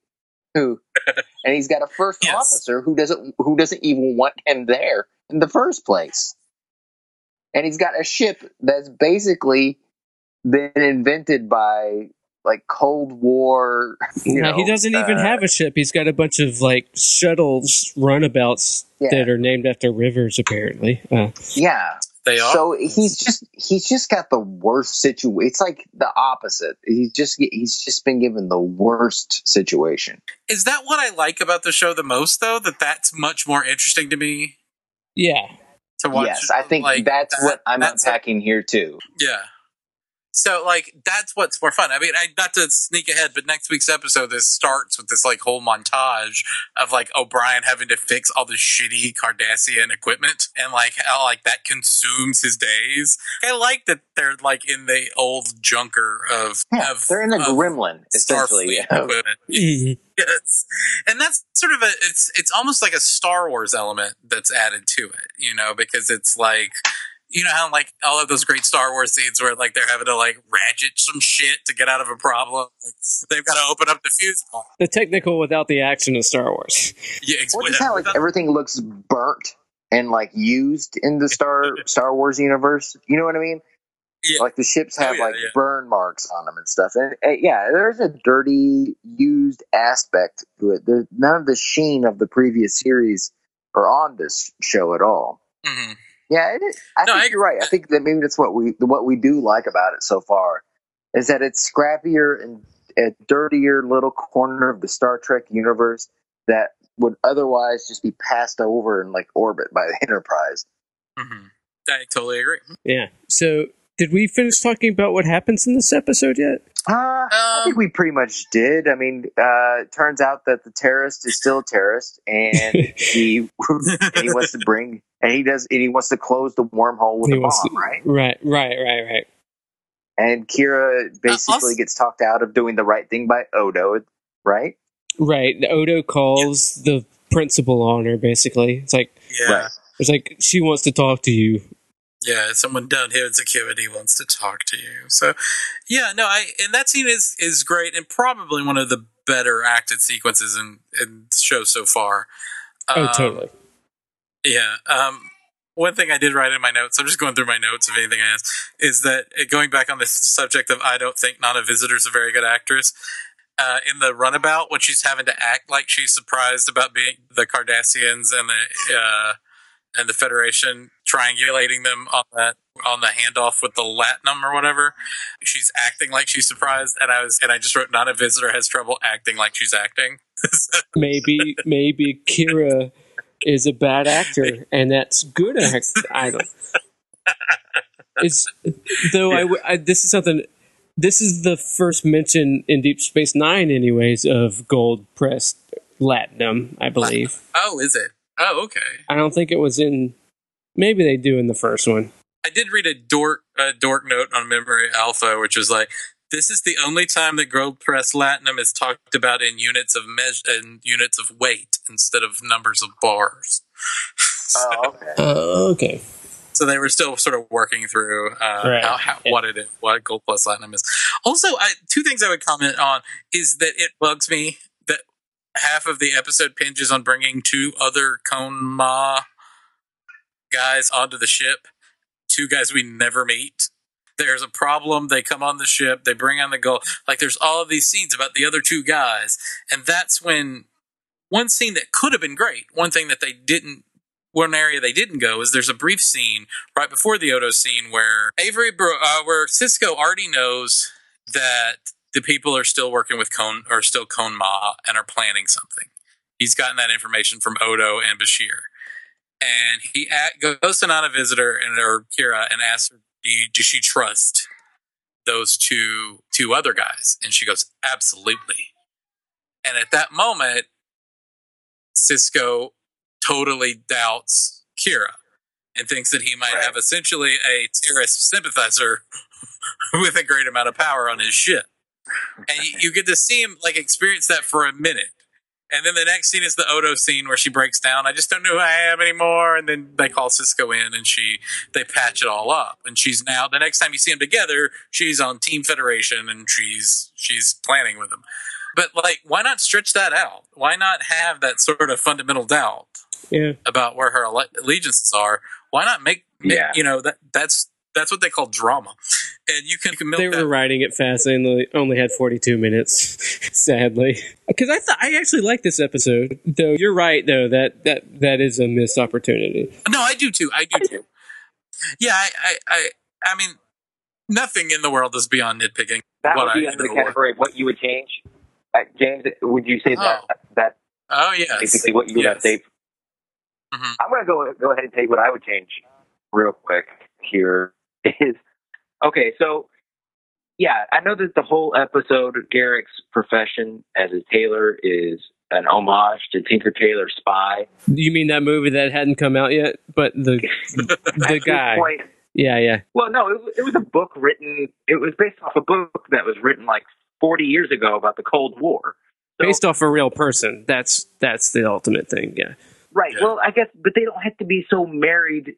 Speaker 5: Who, and he's got a first
Speaker 4: Yes.
Speaker 5: officer who doesn't who doesn't even want him there in the first place. And he's got a ship that's basically been invented by like Cold War. You
Speaker 3: No,
Speaker 5: know,
Speaker 3: he doesn't even
Speaker 5: uh,
Speaker 3: have a ship. He's got a bunch of like shuttles runabouts
Speaker 5: Yeah.
Speaker 3: that are named after rivers, apparently. Uh,
Speaker 5: Yeah.
Speaker 4: They are.
Speaker 5: So he's just he's just got the worst situation. It's like the opposite. He's just he's just been given the worst situation.
Speaker 4: Is that what I like about the show the most, though? That that's much more interesting to me
Speaker 3: yeah.
Speaker 4: to watch.
Speaker 5: yes, I think
Speaker 4: like,
Speaker 5: that's
Speaker 4: that-
Speaker 5: what I'm
Speaker 4: that's-
Speaker 5: unpacking here too.
Speaker 4: Yeah. So like that's what's more fun. I mean, I not to sneak ahead, but next week's episode this starts with this like whole montage of like O'Brien having to fix all the shitty Cardassian equipment and like how like that consumes his days. I like that they're like in the old junker of,
Speaker 5: Yeah,
Speaker 4: of
Speaker 5: they're in the
Speaker 4: of
Speaker 5: gremlin essentially.
Speaker 4: Starfleet yes and that's sort of a it's it's almost like a star wars element that's added to it you know because it's like you know how like all of those great star wars scenes where like they're having to like ratchet some shit to get out of a problem like, they've got to open up the fuse box
Speaker 3: The technical without the action of Star Wars.
Speaker 4: yeah
Speaker 5: Or
Speaker 4: exactly.
Speaker 5: just how like everything looks burnt and like used in the Star Star Wars universe. You know what I mean?
Speaker 4: Yeah.
Speaker 5: Like the ships
Speaker 4: Oh,
Speaker 5: have
Speaker 4: yeah,
Speaker 5: like
Speaker 4: yeah.
Speaker 5: burn marks on them and stuff. And uh, yeah, there's a dirty, used aspect to it. There's none of the sheen of the previous series are on this show at all.
Speaker 4: Mhm.
Speaker 5: Yeah, it is. I
Speaker 4: No,
Speaker 5: think
Speaker 4: I
Speaker 5: you're right. I think that maybe that's what we what we do like about it so far is that it's scrappier and a dirtier little corner of the Star Trek universe that would otherwise just be passed over in like orbit by the Enterprise.
Speaker 4: Mhm. i totally agree
Speaker 3: Yeah. So, did we finish talking about what happens in this episode yet?
Speaker 5: Uh, I think
Speaker 4: Um,
Speaker 5: we pretty much did. I mean, uh, it turns out that the terrorist is still a terrorist, and he and he wants to bring and he does and he wants to close the wormhole with
Speaker 3: He
Speaker 5: a bomb,
Speaker 3: to-
Speaker 5: right?
Speaker 3: Right, right, right, right.
Speaker 5: And Kira basically
Speaker 4: also-
Speaker 5: gets talked out of doing the right thing by Odo, right?
Speaker 3: Right. Odo calls the principal on her, basically. It's like,
Speaker 4: yeah
Speaker 5: Right.
Speaker 3: it's like, she wants to talk to you.
Speaker 4: Yeah someone down here in security wants to talk to you so yeah no i and that scene is is great and probably one of the better acted sequences in in the show so far
Speaker 3: Oh,
Speaker 4: Um,
Speaker 3: totally.
Speaker 4: Yeah. Um, one thing I did write in my notes, I'm just going through my notes of anything I asked, is that uh, going back on this subject of I don't think Nana Visitor's a very good actress. Uh, in the runabout, when she's having to act like she's surprised about being the Cardassians and the uh, and the Federation triangulating them on that on the handoff with the Latinum or whatever, she's acting like she's surprised, and I was and I just wrote "Nana Visitor has trouble acting like she's acting.
Speaker 3: Maybe, maybe Kira is a bad actor, and that's good act. I don't. It's though I I this is something. This is the first mention in Deep Space Nine, anyways, of gold pressed latinum. I believe.
Speaker 4: oh, is it? Oh, okay.
Speaker 3: I don't think it was in. Maybe they do in the first one.
Speaker 4: I did read a dork a dork note on Memory Alpha, which was like, "This is the only time that Gold Press Latinum is talked about in units of measure and units of weight instead of numbers of bars."
Speaker 5: Oh, okay.
Speaker 3: Uh, okay.
Speaker 4: so they were still sort of working through uh,
Speaker 3: Right.
Speaker 4: how, how, what it is, what Gold Plus Platinum is. Also, I, two things I would comment on is that it bugs me that half of the episode pinges on bringing two other Kohn-Ma guys onto the ship, two guys we never meet. There's a problem. They come on the ship. They bring on the goal. Like there's all of these scenes about the other two guys, and that's when one scene that could have been great. One thing that they didn't. One area they didn't go is there's a brief scene right before the Odo scene where Avery, uh, where Sisko already knows that the people are still working with Kohn, are still Kohn-Ma, and are planning something. He's gotten that information from Odo and Bashir, and he a- goes to Nana Visitor and or Kira and asks her, do, you, "Does she trust those two two other guys?" And she goes, "Absolutely." And at that moment, Sisko totally doubts Kira and thinks that he might
Speaker 5: Right.
Speaker 4: have essentially a terrorist sympathizer with a great amount of power on his ship. And you, you get to see him like experience that for a minute. And then the next scene is the Odo scene where she breaks down. I just don't know who I am anymore. And then they call Sisko in and she they patch it all up. And she's now the next time you see them together, she's on Team Federation and she's she's planning with them. But like, why not stretch that out? Why not have that sort of fundamental doubt
Speaker 3: Yeah.
Speaker 4: about where her alle- allegiances are? Why not make, make-
Speaker 5: Yeah.
Speaker 4: you know that that's that's what they call drama, and you can, you can milk
Speaker 3: They
Speaker 4: that
Speaker 3: were writing it fast and they only had 42 minutes, sadly. Because I thought I actually liked this episode. Though you're right, though that that that is a missed opportunity.
Speaker 4: No, I do too. I do too. Yeah, I, I, I, I mean, nothing in the world is beyond nitpicking.
Speaker 5: That
Speaker 4: What
Speaker 5: would be
Speaker 4: I
Speaker 5: under the category of what you would change. Uh, James, would you say that
Speaker 4: Oh.
Speaker 5: that
Speaker 4: Oh yes,
Speaker 5: basically what you would
Speaker 4: yes.
Speaker 5: update?
Speaker 4: Mhm.
Speaker 5: I'm going to go go ahead and tell you what I would change real quick here. Is okay. So yeah, I know that the whole episode, Garak's profession as a tailor, is an homage to Tinker Tailor Spy.
Speaker 3: You mean that movie that hadn't come out yet, but the the guy?
Speaker 5: point,
Speaker 3: Yeah, yeah.
Speaker 5: Well, no, it, was- it was a book written. It was based off a book that was written like 40 years ago about the Cold War. So-
Speaker 3: Based off a real person. That's that's the ultimate thing. Yeah.
Speaker 5: right.
Speaker 4: Yeah.
Speaker 5: Well, I guess, but they don't have to be so married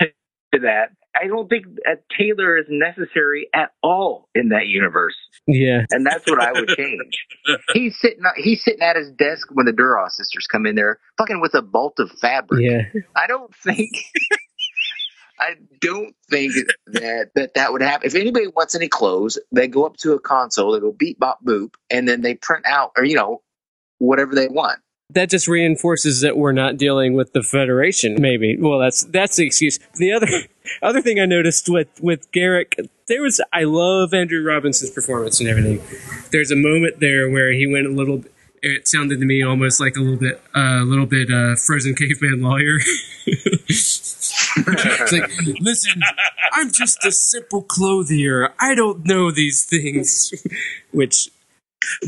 Speaker 5: to, to that. I don't think a tailor is necessary at all in that universe,
Speaker 3: Yeah.
Speaker 5: and that's what I would change. he's sitting. He's sitting at his desk when the Duras sisters come in there, fucking with a bolt of fabric.
Speaker 3: Yeah.
Speaker 5: I don't think. I don't think that, that that would happen. If anybody wants any clothes, they go up to a console, they go beep bop boop, and then they print out or you know whatever they want.
Speaker 3: That just reinforces that we're not dealing with the Federation. Maybe. Well, that's that's the excuse. The other other thing I noticed with with Garak, there was I love Andrew Robinson's performance and everything. There's a moment there where he went a little. It sounded to me almost like a little bit, a little bit uh, frozen caveman lawyer. like, listen, I'm just a simple clothier. I don't know these things. Which,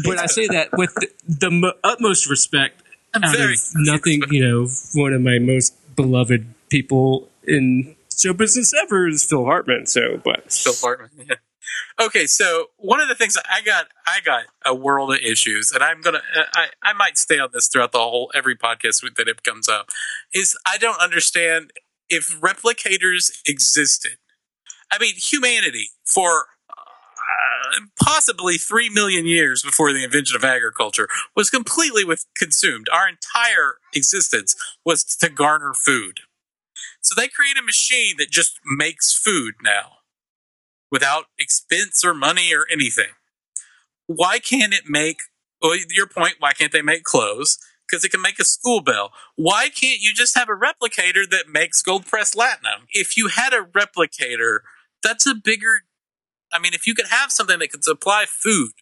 Speaker 3: but I say that with the, the mo- utmost respect out
Speaker 4: Very
Speaker 3: of nothing, you know, one of my most beloved people in show business ever is Phil Hartman. So, but
Speaker 4: Phil Hartman. Yeah. Okay, so one of the things I got, I got a world of issues, and I'm gonna, I, I might stay on this throughout the whole every podcast that it comes up. Is I don't understand if replicators existed. I mean, humanity for uh, possibly three million years before the invention of agriculture was completely with consumed. Our entire existence was to garner food. So they create a machine that just makes food now without expense or money or anything. Why can't it make, well, your point, why can't they make clothes? Because it can make a school bell. Why can't you just have a replicator that makes gold pressed latinum? If you had a replicator, that's a bigger, I mean, if you could have something that could supply food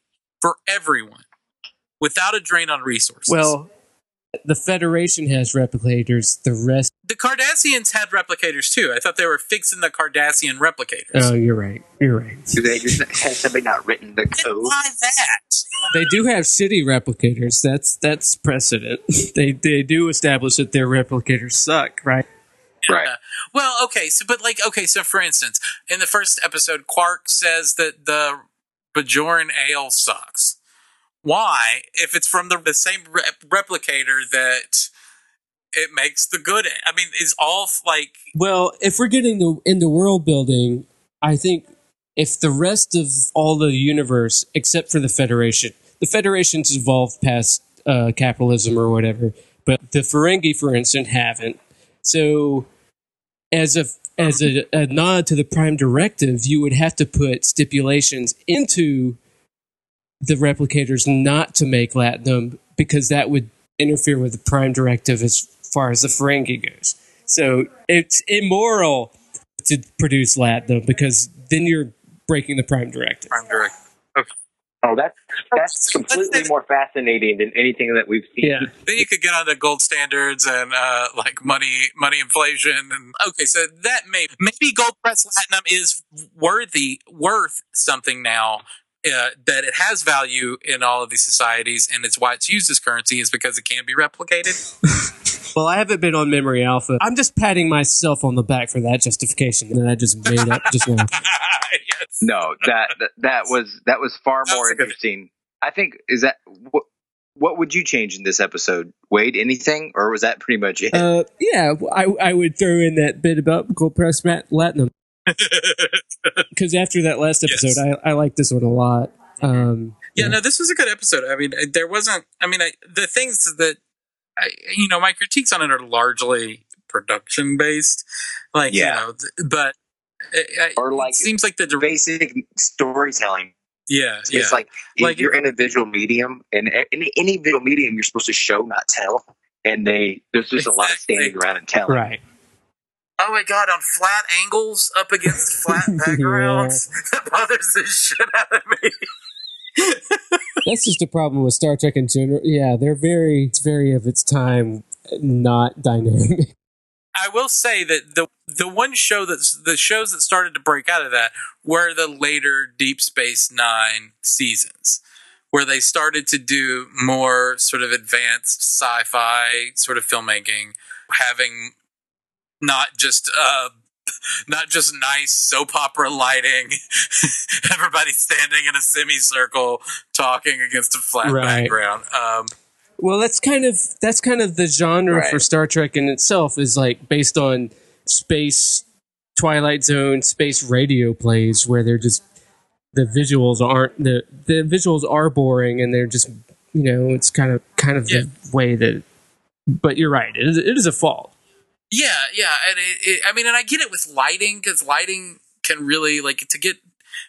Speaker 4: for everyone without a drain on resources.
Speaker 3: well, the Federation has replicators. The rest.
Speaker 4: the Cardassians had replicators too. I thought they were fixing the Cardassian replicators.
Speaker 3: Oh, you're right. You're right.
Speaker 5: Do they just has somebody not written the code?
Speaker 4: why that?
Speaker 3: They do have city replicators. That's that's precedent. they they do establish that their replicators suck, right?
Speaker 5: Right.
Speaker 4: Yeah. Well, okay, so but like okay, so for instance, in the first episode, Quark says that the Bajoran ale sucks. Why? If it's from the, the same re- replicator that it makes the good. I mean, is all like
Speaker 3: Well, if we're getting the, into world building, I think if the rest of all the universe, except for the Federation, the Federation's evolved past uh, capitalism or whatever, but the Ferengi, for instance, haven't. So, as a as a, a nod to the Prime Directive, you would have to put stipulations into the replicators not to make latinum because that would interfere with the Prime Directive as far as the Ferengi goes. So it's immoral to produce latinum because then you're breaking the Prime Directive.
Speaker 4: Prime Direct.
Speaker 5: Oh, that's that's completely
Speaker 4: say-
Speaker 5: more fascinating than anything that we've seen.
Speaker 3: Yeah.
Speaker 4: Then you could get onto gold standards and uh, like money, money inflation, and okay, so that may maybe gold press platinum is worthy, worth something now. Uh, that it has value in all of these societies, and it's why it's used as currency is because it can't be replicated.
Speaker 3: Well, I haven't been on Memory Alpha. I'm just patting myself on the back for that justification that I just made up just now.
Speaker 4: yes.
Speaker 1: No, that that, that was that was far
Speaker 4: That
Speaker 1: more
Speaker 4: was good-
Speaker 1: interesting. I think is that what what would you change in this episode, Wade? Anything, or was that pretty much it?
Speaker 3: Uh, yeah, I, I would throw in that bit about gold press mat latinum because after that last episode,
Speaker 4: Yes.
Speaker 3: I, I like this one a lot. Um,
Speaker 4: Yeah, no, this was a good episode. I mean, there wasn't. I mean, I, the things that I, you know, my critiques on it are largely production based. Like,
Speaker 1: Yeah.
Speaker 4: you know, th- but it, it
Speaker 1: Or like
Speaker 4: seems like the dir-
Speaker 1: basic storytelling.
Speaker 4: yeah, yeah,
Speaker 1: It's like,
Speaker 4: Like
Speaker 1: you're in a visual medium, and a- any any visual medium, you're supposed to show, not tell. And they there's just a lot of standing around and telling.
Speaker 3: right.
Speaker 4: Oh my god, on flat angles up against flat backgrounds, that bothers the shit out of me.
Speaker 3: That's just a problem with Star Trek in general. Yeah, they're very, it's very of its time, not dynamic.
Speaker 4: I will say that the the one show that's the shows that started to break out of that were the later Deep Space Nine seasons, where they started to do more sort of advanced sci-fi sort of filmmaking, having not just uh not just nice soap opera lighting, everybody standing in a semicircle talking against a flat
Speaker 3: Right.
Speaker 4: background. Um,
Speaker 3: Well, that's kind of that's kind of the genre
Speaker 1: Right.
Speaker 3: for Star Trek in itself is like based on space Twilight Zone space radio plays where they're just the visuals aren't the the visuals are boring and they're just you know it's kind of kind of
Speaker 4: Yeah.
Speaker 3: the way that but you're right it is, it is a fault
Speaker 4: Yeah, yeah, and it, it, I mean, and I get it with lighting because lighting can really like to get.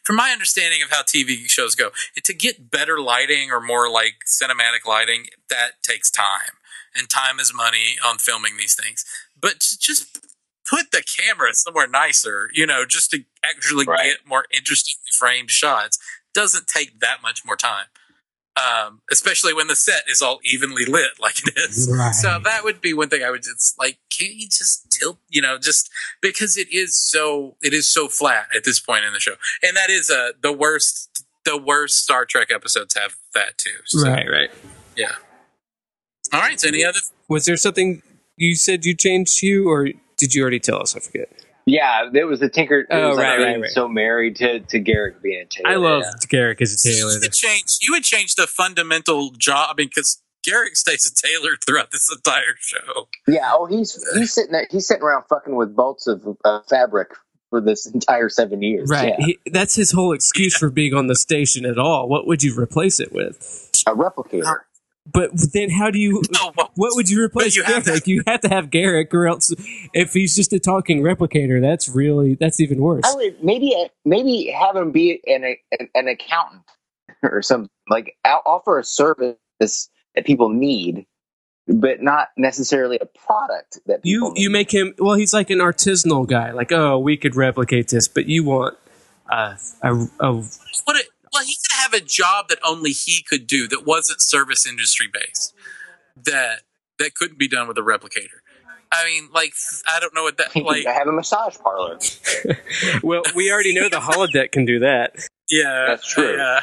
Speaker 4: From my understanding of how TV shows go, it, to get better lighting or more like cinematic lighting, that takes time, and time is money on filming these things. But just put the camera somewhere nicer, you know, just to actually
Speaker 5: Right.
Speaker 4: get more interestingly framed shots, doesn't take that much more time. Um, especially when the set is all evenly lit like it is.
Speaker 3: Right.
Speaker 4: So that would be one thing I would just like, can't you just tilt, you know, just because it is so, it is so flat at this point in the show. And that is, uh, the worst, the worst Star Trek episodes have that too. So,
Speaker 3: right right
Speaker 4: Yeah. All right. So any other,
Speaker 3: was there something you said you changed Hugh or did you already tell us I forget
Speaker 5: Yeah, there was a Tinker. It
Speaker 3: Oh,
Speaker 5: was like
Speaker 3: right,
Speaker 5: being
Speaker 3: right, right.
Speaker 5: So married to to Garak being a tailor.
Speaker 3: I love
Speaker 5: yeah.
Speaker 3: Garak as a tailor
Speaker 4: you would change, you would change the fundamental job. I mean, cause Garak stays a tailor throughout this entire show.
Speaker 5: Yeah. Oh, he's he's sitting there, he's sitting around fucking with bolts of uh, fabric for this entire seven years.
Speaker 3: Right.
Speaker 5: Yeah.
Speaker 3: He, that's his whole excuse for being on the station at all. What would you replace it with?
Speaker 5: a replicator.
Speaker 3: But then how do you
Speaker 4: No, what-
Speaker 3: what would you replace
Speaker 4: you have to-
Speaker 3: Garak? you have to have Garak or else if he's just a talking replicator, that's really that's even worse.
Speaker 5: I would maybe maybe have him be an an, an accountant or some like offer a service that people need, but not necessarily a product that people
Speaker 3: You
Speaker 5: need.
Speaker 3: you make him well, he's like an artisanal guy. Like, oh, we could replicate this, but you want uh, a, a
Speaker 4: What it, well, he could have a job that only he could do that wasn't service industry based. That that couldn't be done with a replicator. I mean, like I don't know what that like.
Speaker 5: I have a massage parlor.
Speaker 3: well, we already know the holodeck can do that.
Speaker 4: Yeah,
Speaker 5: That's true.
Speaker 4: Yeah.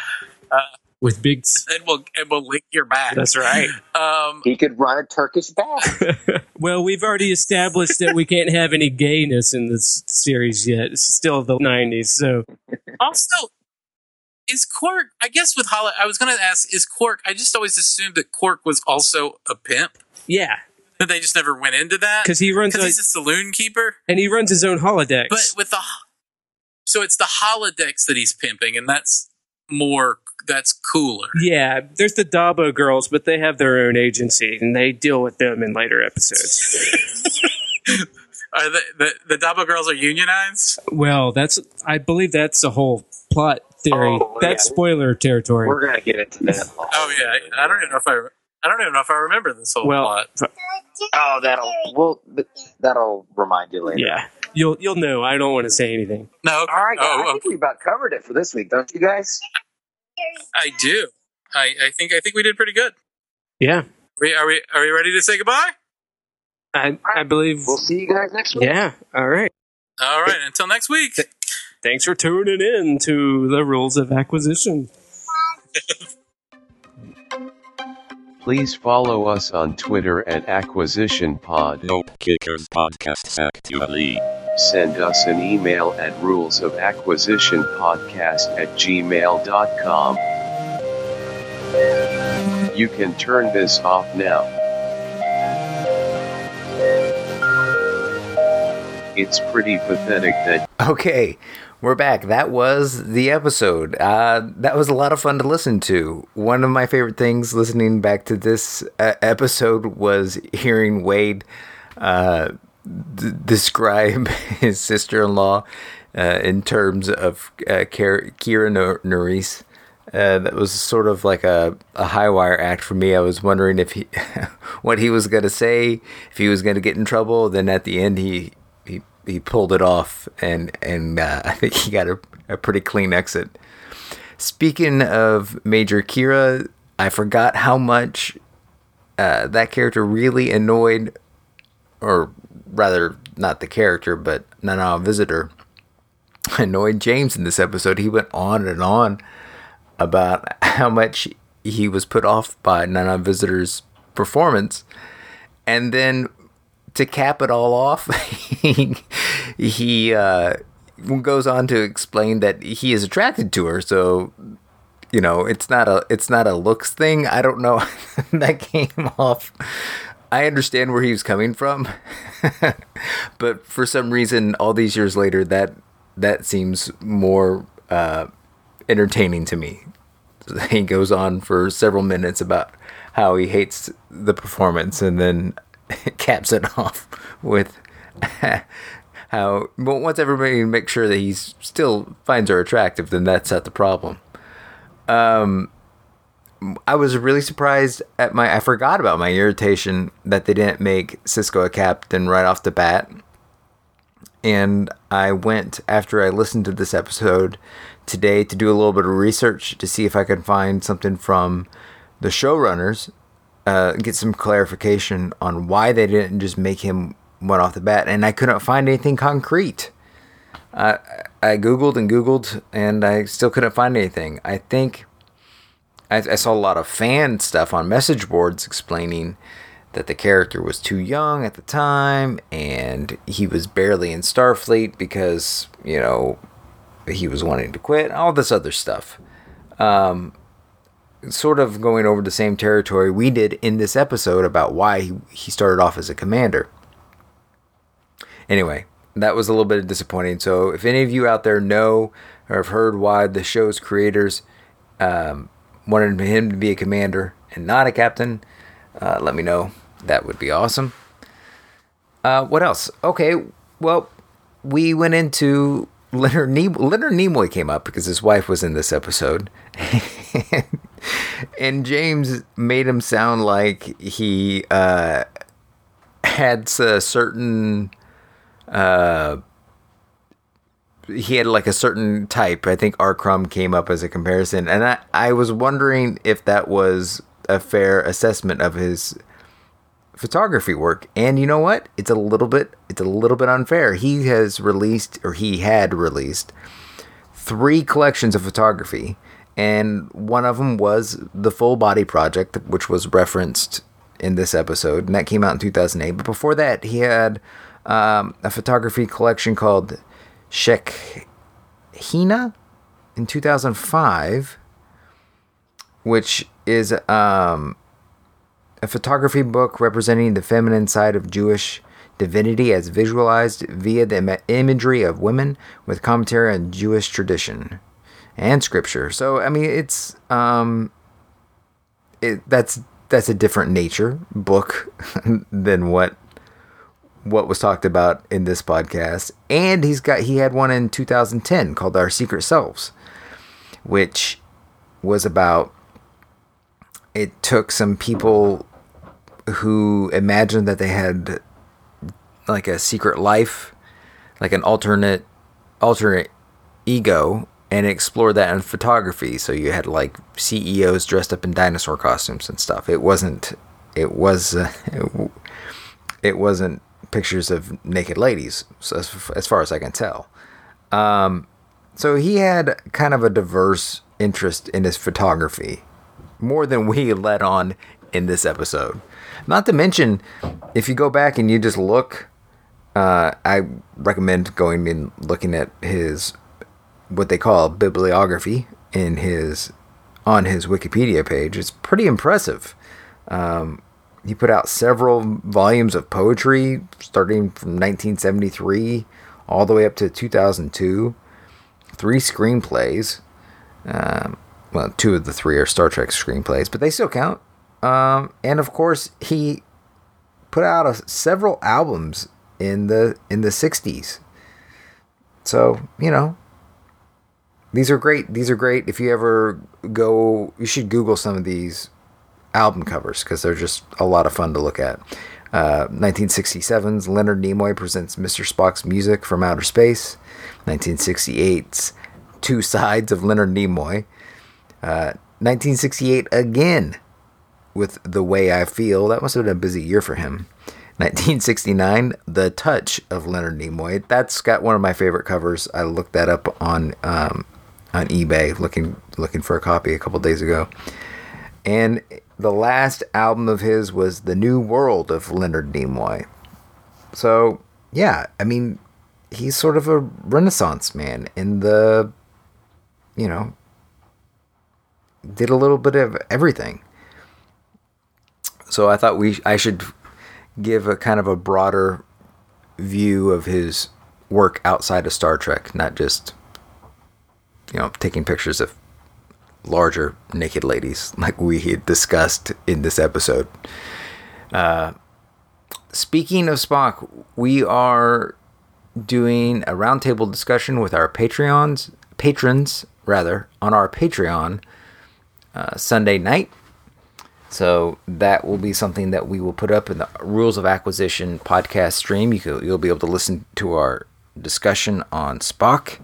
Speaker 4: Uh,
Speaker 3: with big. s-
Speaker 4: and we'll and we'll lick your back.
Speaker 3: That's right.
Speaker 4: Um,
Speaker 7: He could run a Turkish bath.
Speaker 3: well, we've already established that we can't have any gayness in this series yet. It's still the '90s, so
Speaker 4: also, is Quark? I guess with Hollow, I was going to ask: Is Quark? I just always assumed that Quark was also a pimp.
Speaker 3: yeah,
Speaker 4: That they just never went into that
Speaker 3: because he runs
Speaker 4: because
Speaker 3: a,
Speaker 4: he's a saloon keeper.
Speaker 3: and he runs his own holodeck.
Speaker 4: But with the so it's the holodecks that he's pimping, and that's more that's cooler.
Speaker 3: yeah, there's the Dabo girls, but they have their own agency and they deal with them in later episodes.
Speaker 4: Are the the, the Dabo girls are unionized?
Speaker 3: well, that's I believe that's a whole plot theory.
Speaker 7: Oh,
Speaker 3: that's
Speaker 7: yeah.
Speaker 3: spoiler territory.
Speaker 7: We're gonna get into that.
Speaker 4: Oh yeah, I don't even know if I I don't even know if I remember this whole
Speaker 3: well,
Speaker 4: plot.
Speaker 7: Uh, oh, that'll well, that'll remind you later.
Speaker 3: yeah, you'll you'll know. I don't want to say anything.
Speaker 4: No,
Speaker 7: All right,
Speaker 4: oh,
Speaker 7: I think we about covered it for this week, don't you guys?
Speaker 4: I do. I, I think I think we did pretty good.
Speaker 3: Yeah,
Speaker 4: Are we are we, are we ready to say goodbye?
Speaker 3: I I believe.
Speaker 7: We'll see you guys next week.
Speaker 3: Yeah. All right.
Speaker 4: All right, until next week.
Speaker 3: Thanks for tuning in to the rules of acquisition.
Speaker 2: Please follow us on Twitter at Acquisition Pod.
Speaker 8: No Kickers Podcast actually.
Speaker 2: Send us an email at rulesofacquisitionpodcast at gmail.com. You can turn this off now. It's pretty pathetic that
Speaker 1: Okay, we're back. That was the episode. Uh, that was a lot of fun to listen to. One of my favorite things listening back to this uh, episode was hearing Wade uh, d- describe his sister in law uh, in terms of uh, Kira Nerys. Uh, that was sort of like a, a high wire act for me. I was wondering if he, what he was going to say, if he was going to get in trouble. Then at the end, he he, pulled it off, and and uh, I think he got a, a pretty clean exit. Speaking of Major Kira, I forgot how much uh, that character really annoyed, or rather, not the character, but Nana Visitor annoyed James in this episode. He went on and on about how much he was put off by Nana Visitor's performance. And then to cap it all off, he, uh, goes on to explain that he is attracted to her. So, you know, it's not a it's not a looks thing. I don't know. that came off. I understand where he was coming from, but for some reason, all these years later, that that seems more uh, entertaining to me. He goes on for several minutes about how he hates the performance, and then caps it off with how well, once everybody makes sure that he still finds her attractive, then that's not the problem. Um, I was really surprised at my. I forgot about my irritation that they didn't make Sisko a captain right off the bat. And I went after I listened to this episode today to do a little bit of research to see if I could find something from the showrunners, uh, get some clarification on why they didn't just make him one off the bat. And I couldn't find anything concrete. I I googled and googled, and I still couldn't find anything. I think I, I saw a lot of fan stuff on message boards explaining that the character was too young at the time and he was barely in Starfleet because, you know, he was wanting to quit, all this other stuff. Um, sort of going over the same territory we did in this episode about why he, he started off as a commander. Anyway, that was a little bit disappointing. So, if any of you out there know or have heard why the show's creators um, wanted him to be a commander and not a captain, uh, let me know. That would be awesome. Uh, what else? Okay, well, we went into Leonard Nimoy. Leonard Nimoy came up because his wife was in this episode, and James made him sound like he uh, had a certain. Uh, he had like a certain type. I think R. Crumb came up as a comparison, and I, I was wondering if that was a fair assessment of his photography work. And you know what? It's a little bit it's a little bit unfair. He has released or he had released three collections of photography, and one of them was the Full Body Project, which was referenced in this episode, and that came out in 2008. But before that, he had um, a photography collection called Shekhina in 2005, which is um, a photography book representing the feminine side of Jewish divinity as visualized via the imagery of women with commentary on Jewish tradition and scripture. So I mean, it's um, it that's that's a different nature book than what what was talked about in this podcast. And he's got he had one in 2010 called Our Secret Selves, which was about it took some people who imagined that they had like a secret life, like an alternate alternate ego and explore that in photography. So you had like CEOs dressed up in dinosaur costumes and stuff. It wasn't. It was. Uh, it, it wasn't pictures of naked ladies, as, as far as I can tell. Um, so he had kind of a diverse interest in his photography, more than we let on in this episode. Not to mention, if you go back and you just look, uh, I recommend going and looking at his what they call bibliography in his on his Wikipedia page. It's pretty impressive. Um, he put out several volumes of poetry starting from 1973 all the way up to 2002. Three screenplays. Um, well, two of the three are Star Trek screenplays, but they still count. Um, and of course, he put out a, several albums in the in the 60s. So you know, these are great. These are great. If you ever go, you should Google some of these album covers because they're just a lot of fun to look at. Uh, 1967's Leonard Nimoy presents Mr. Spock's music from outer space. 1968's Two Sides of Leonard Nimoy. Uh, 1968 again with The Way I Feel. That must have been a busy year for him. 1969, The Touch of Leonard Nimoy. That's got one of my favorite covers. I looked that up on um, on eBay looking looking for a copy a couple days ago. And the last album of his was The New World of Leonard Nimoy. So, yeah, I mean, he's sort of a renaissance man in the you know, did a little bit of everything. So I thought we I should give a kind of a broader view of his work outside of Star Trek, not just you know taking pictures of larger naked ladies like we had discussed in this episode. Uh, speaking of Spock, we are doing a roundtable discussion with our Patreons patrons rather on our Patreon uh, Sunday night. So that will be something that we will put up in the Rules of Acquisition podcast stream. You you'll be able to listen to our discussion on Spock.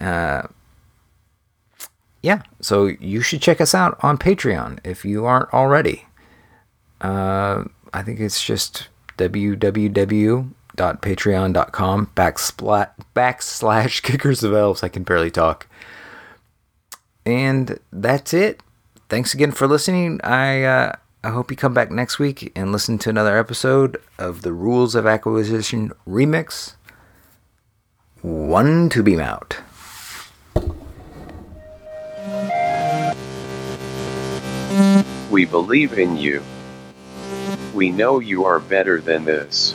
Speaker 1: Uh, yeah, so you should check us out on Patreon if you aren't already. Uh, I think it's just www.patreon.com backslash, backslash kickers of elves. I can barely talk. And that's it. Thanks again for listening. I uh, I hope you come back next week and listen to another episode of the Rules of Acquisition remix. One to beam out.
Speaker 2: We believe in you. We know you are better than this.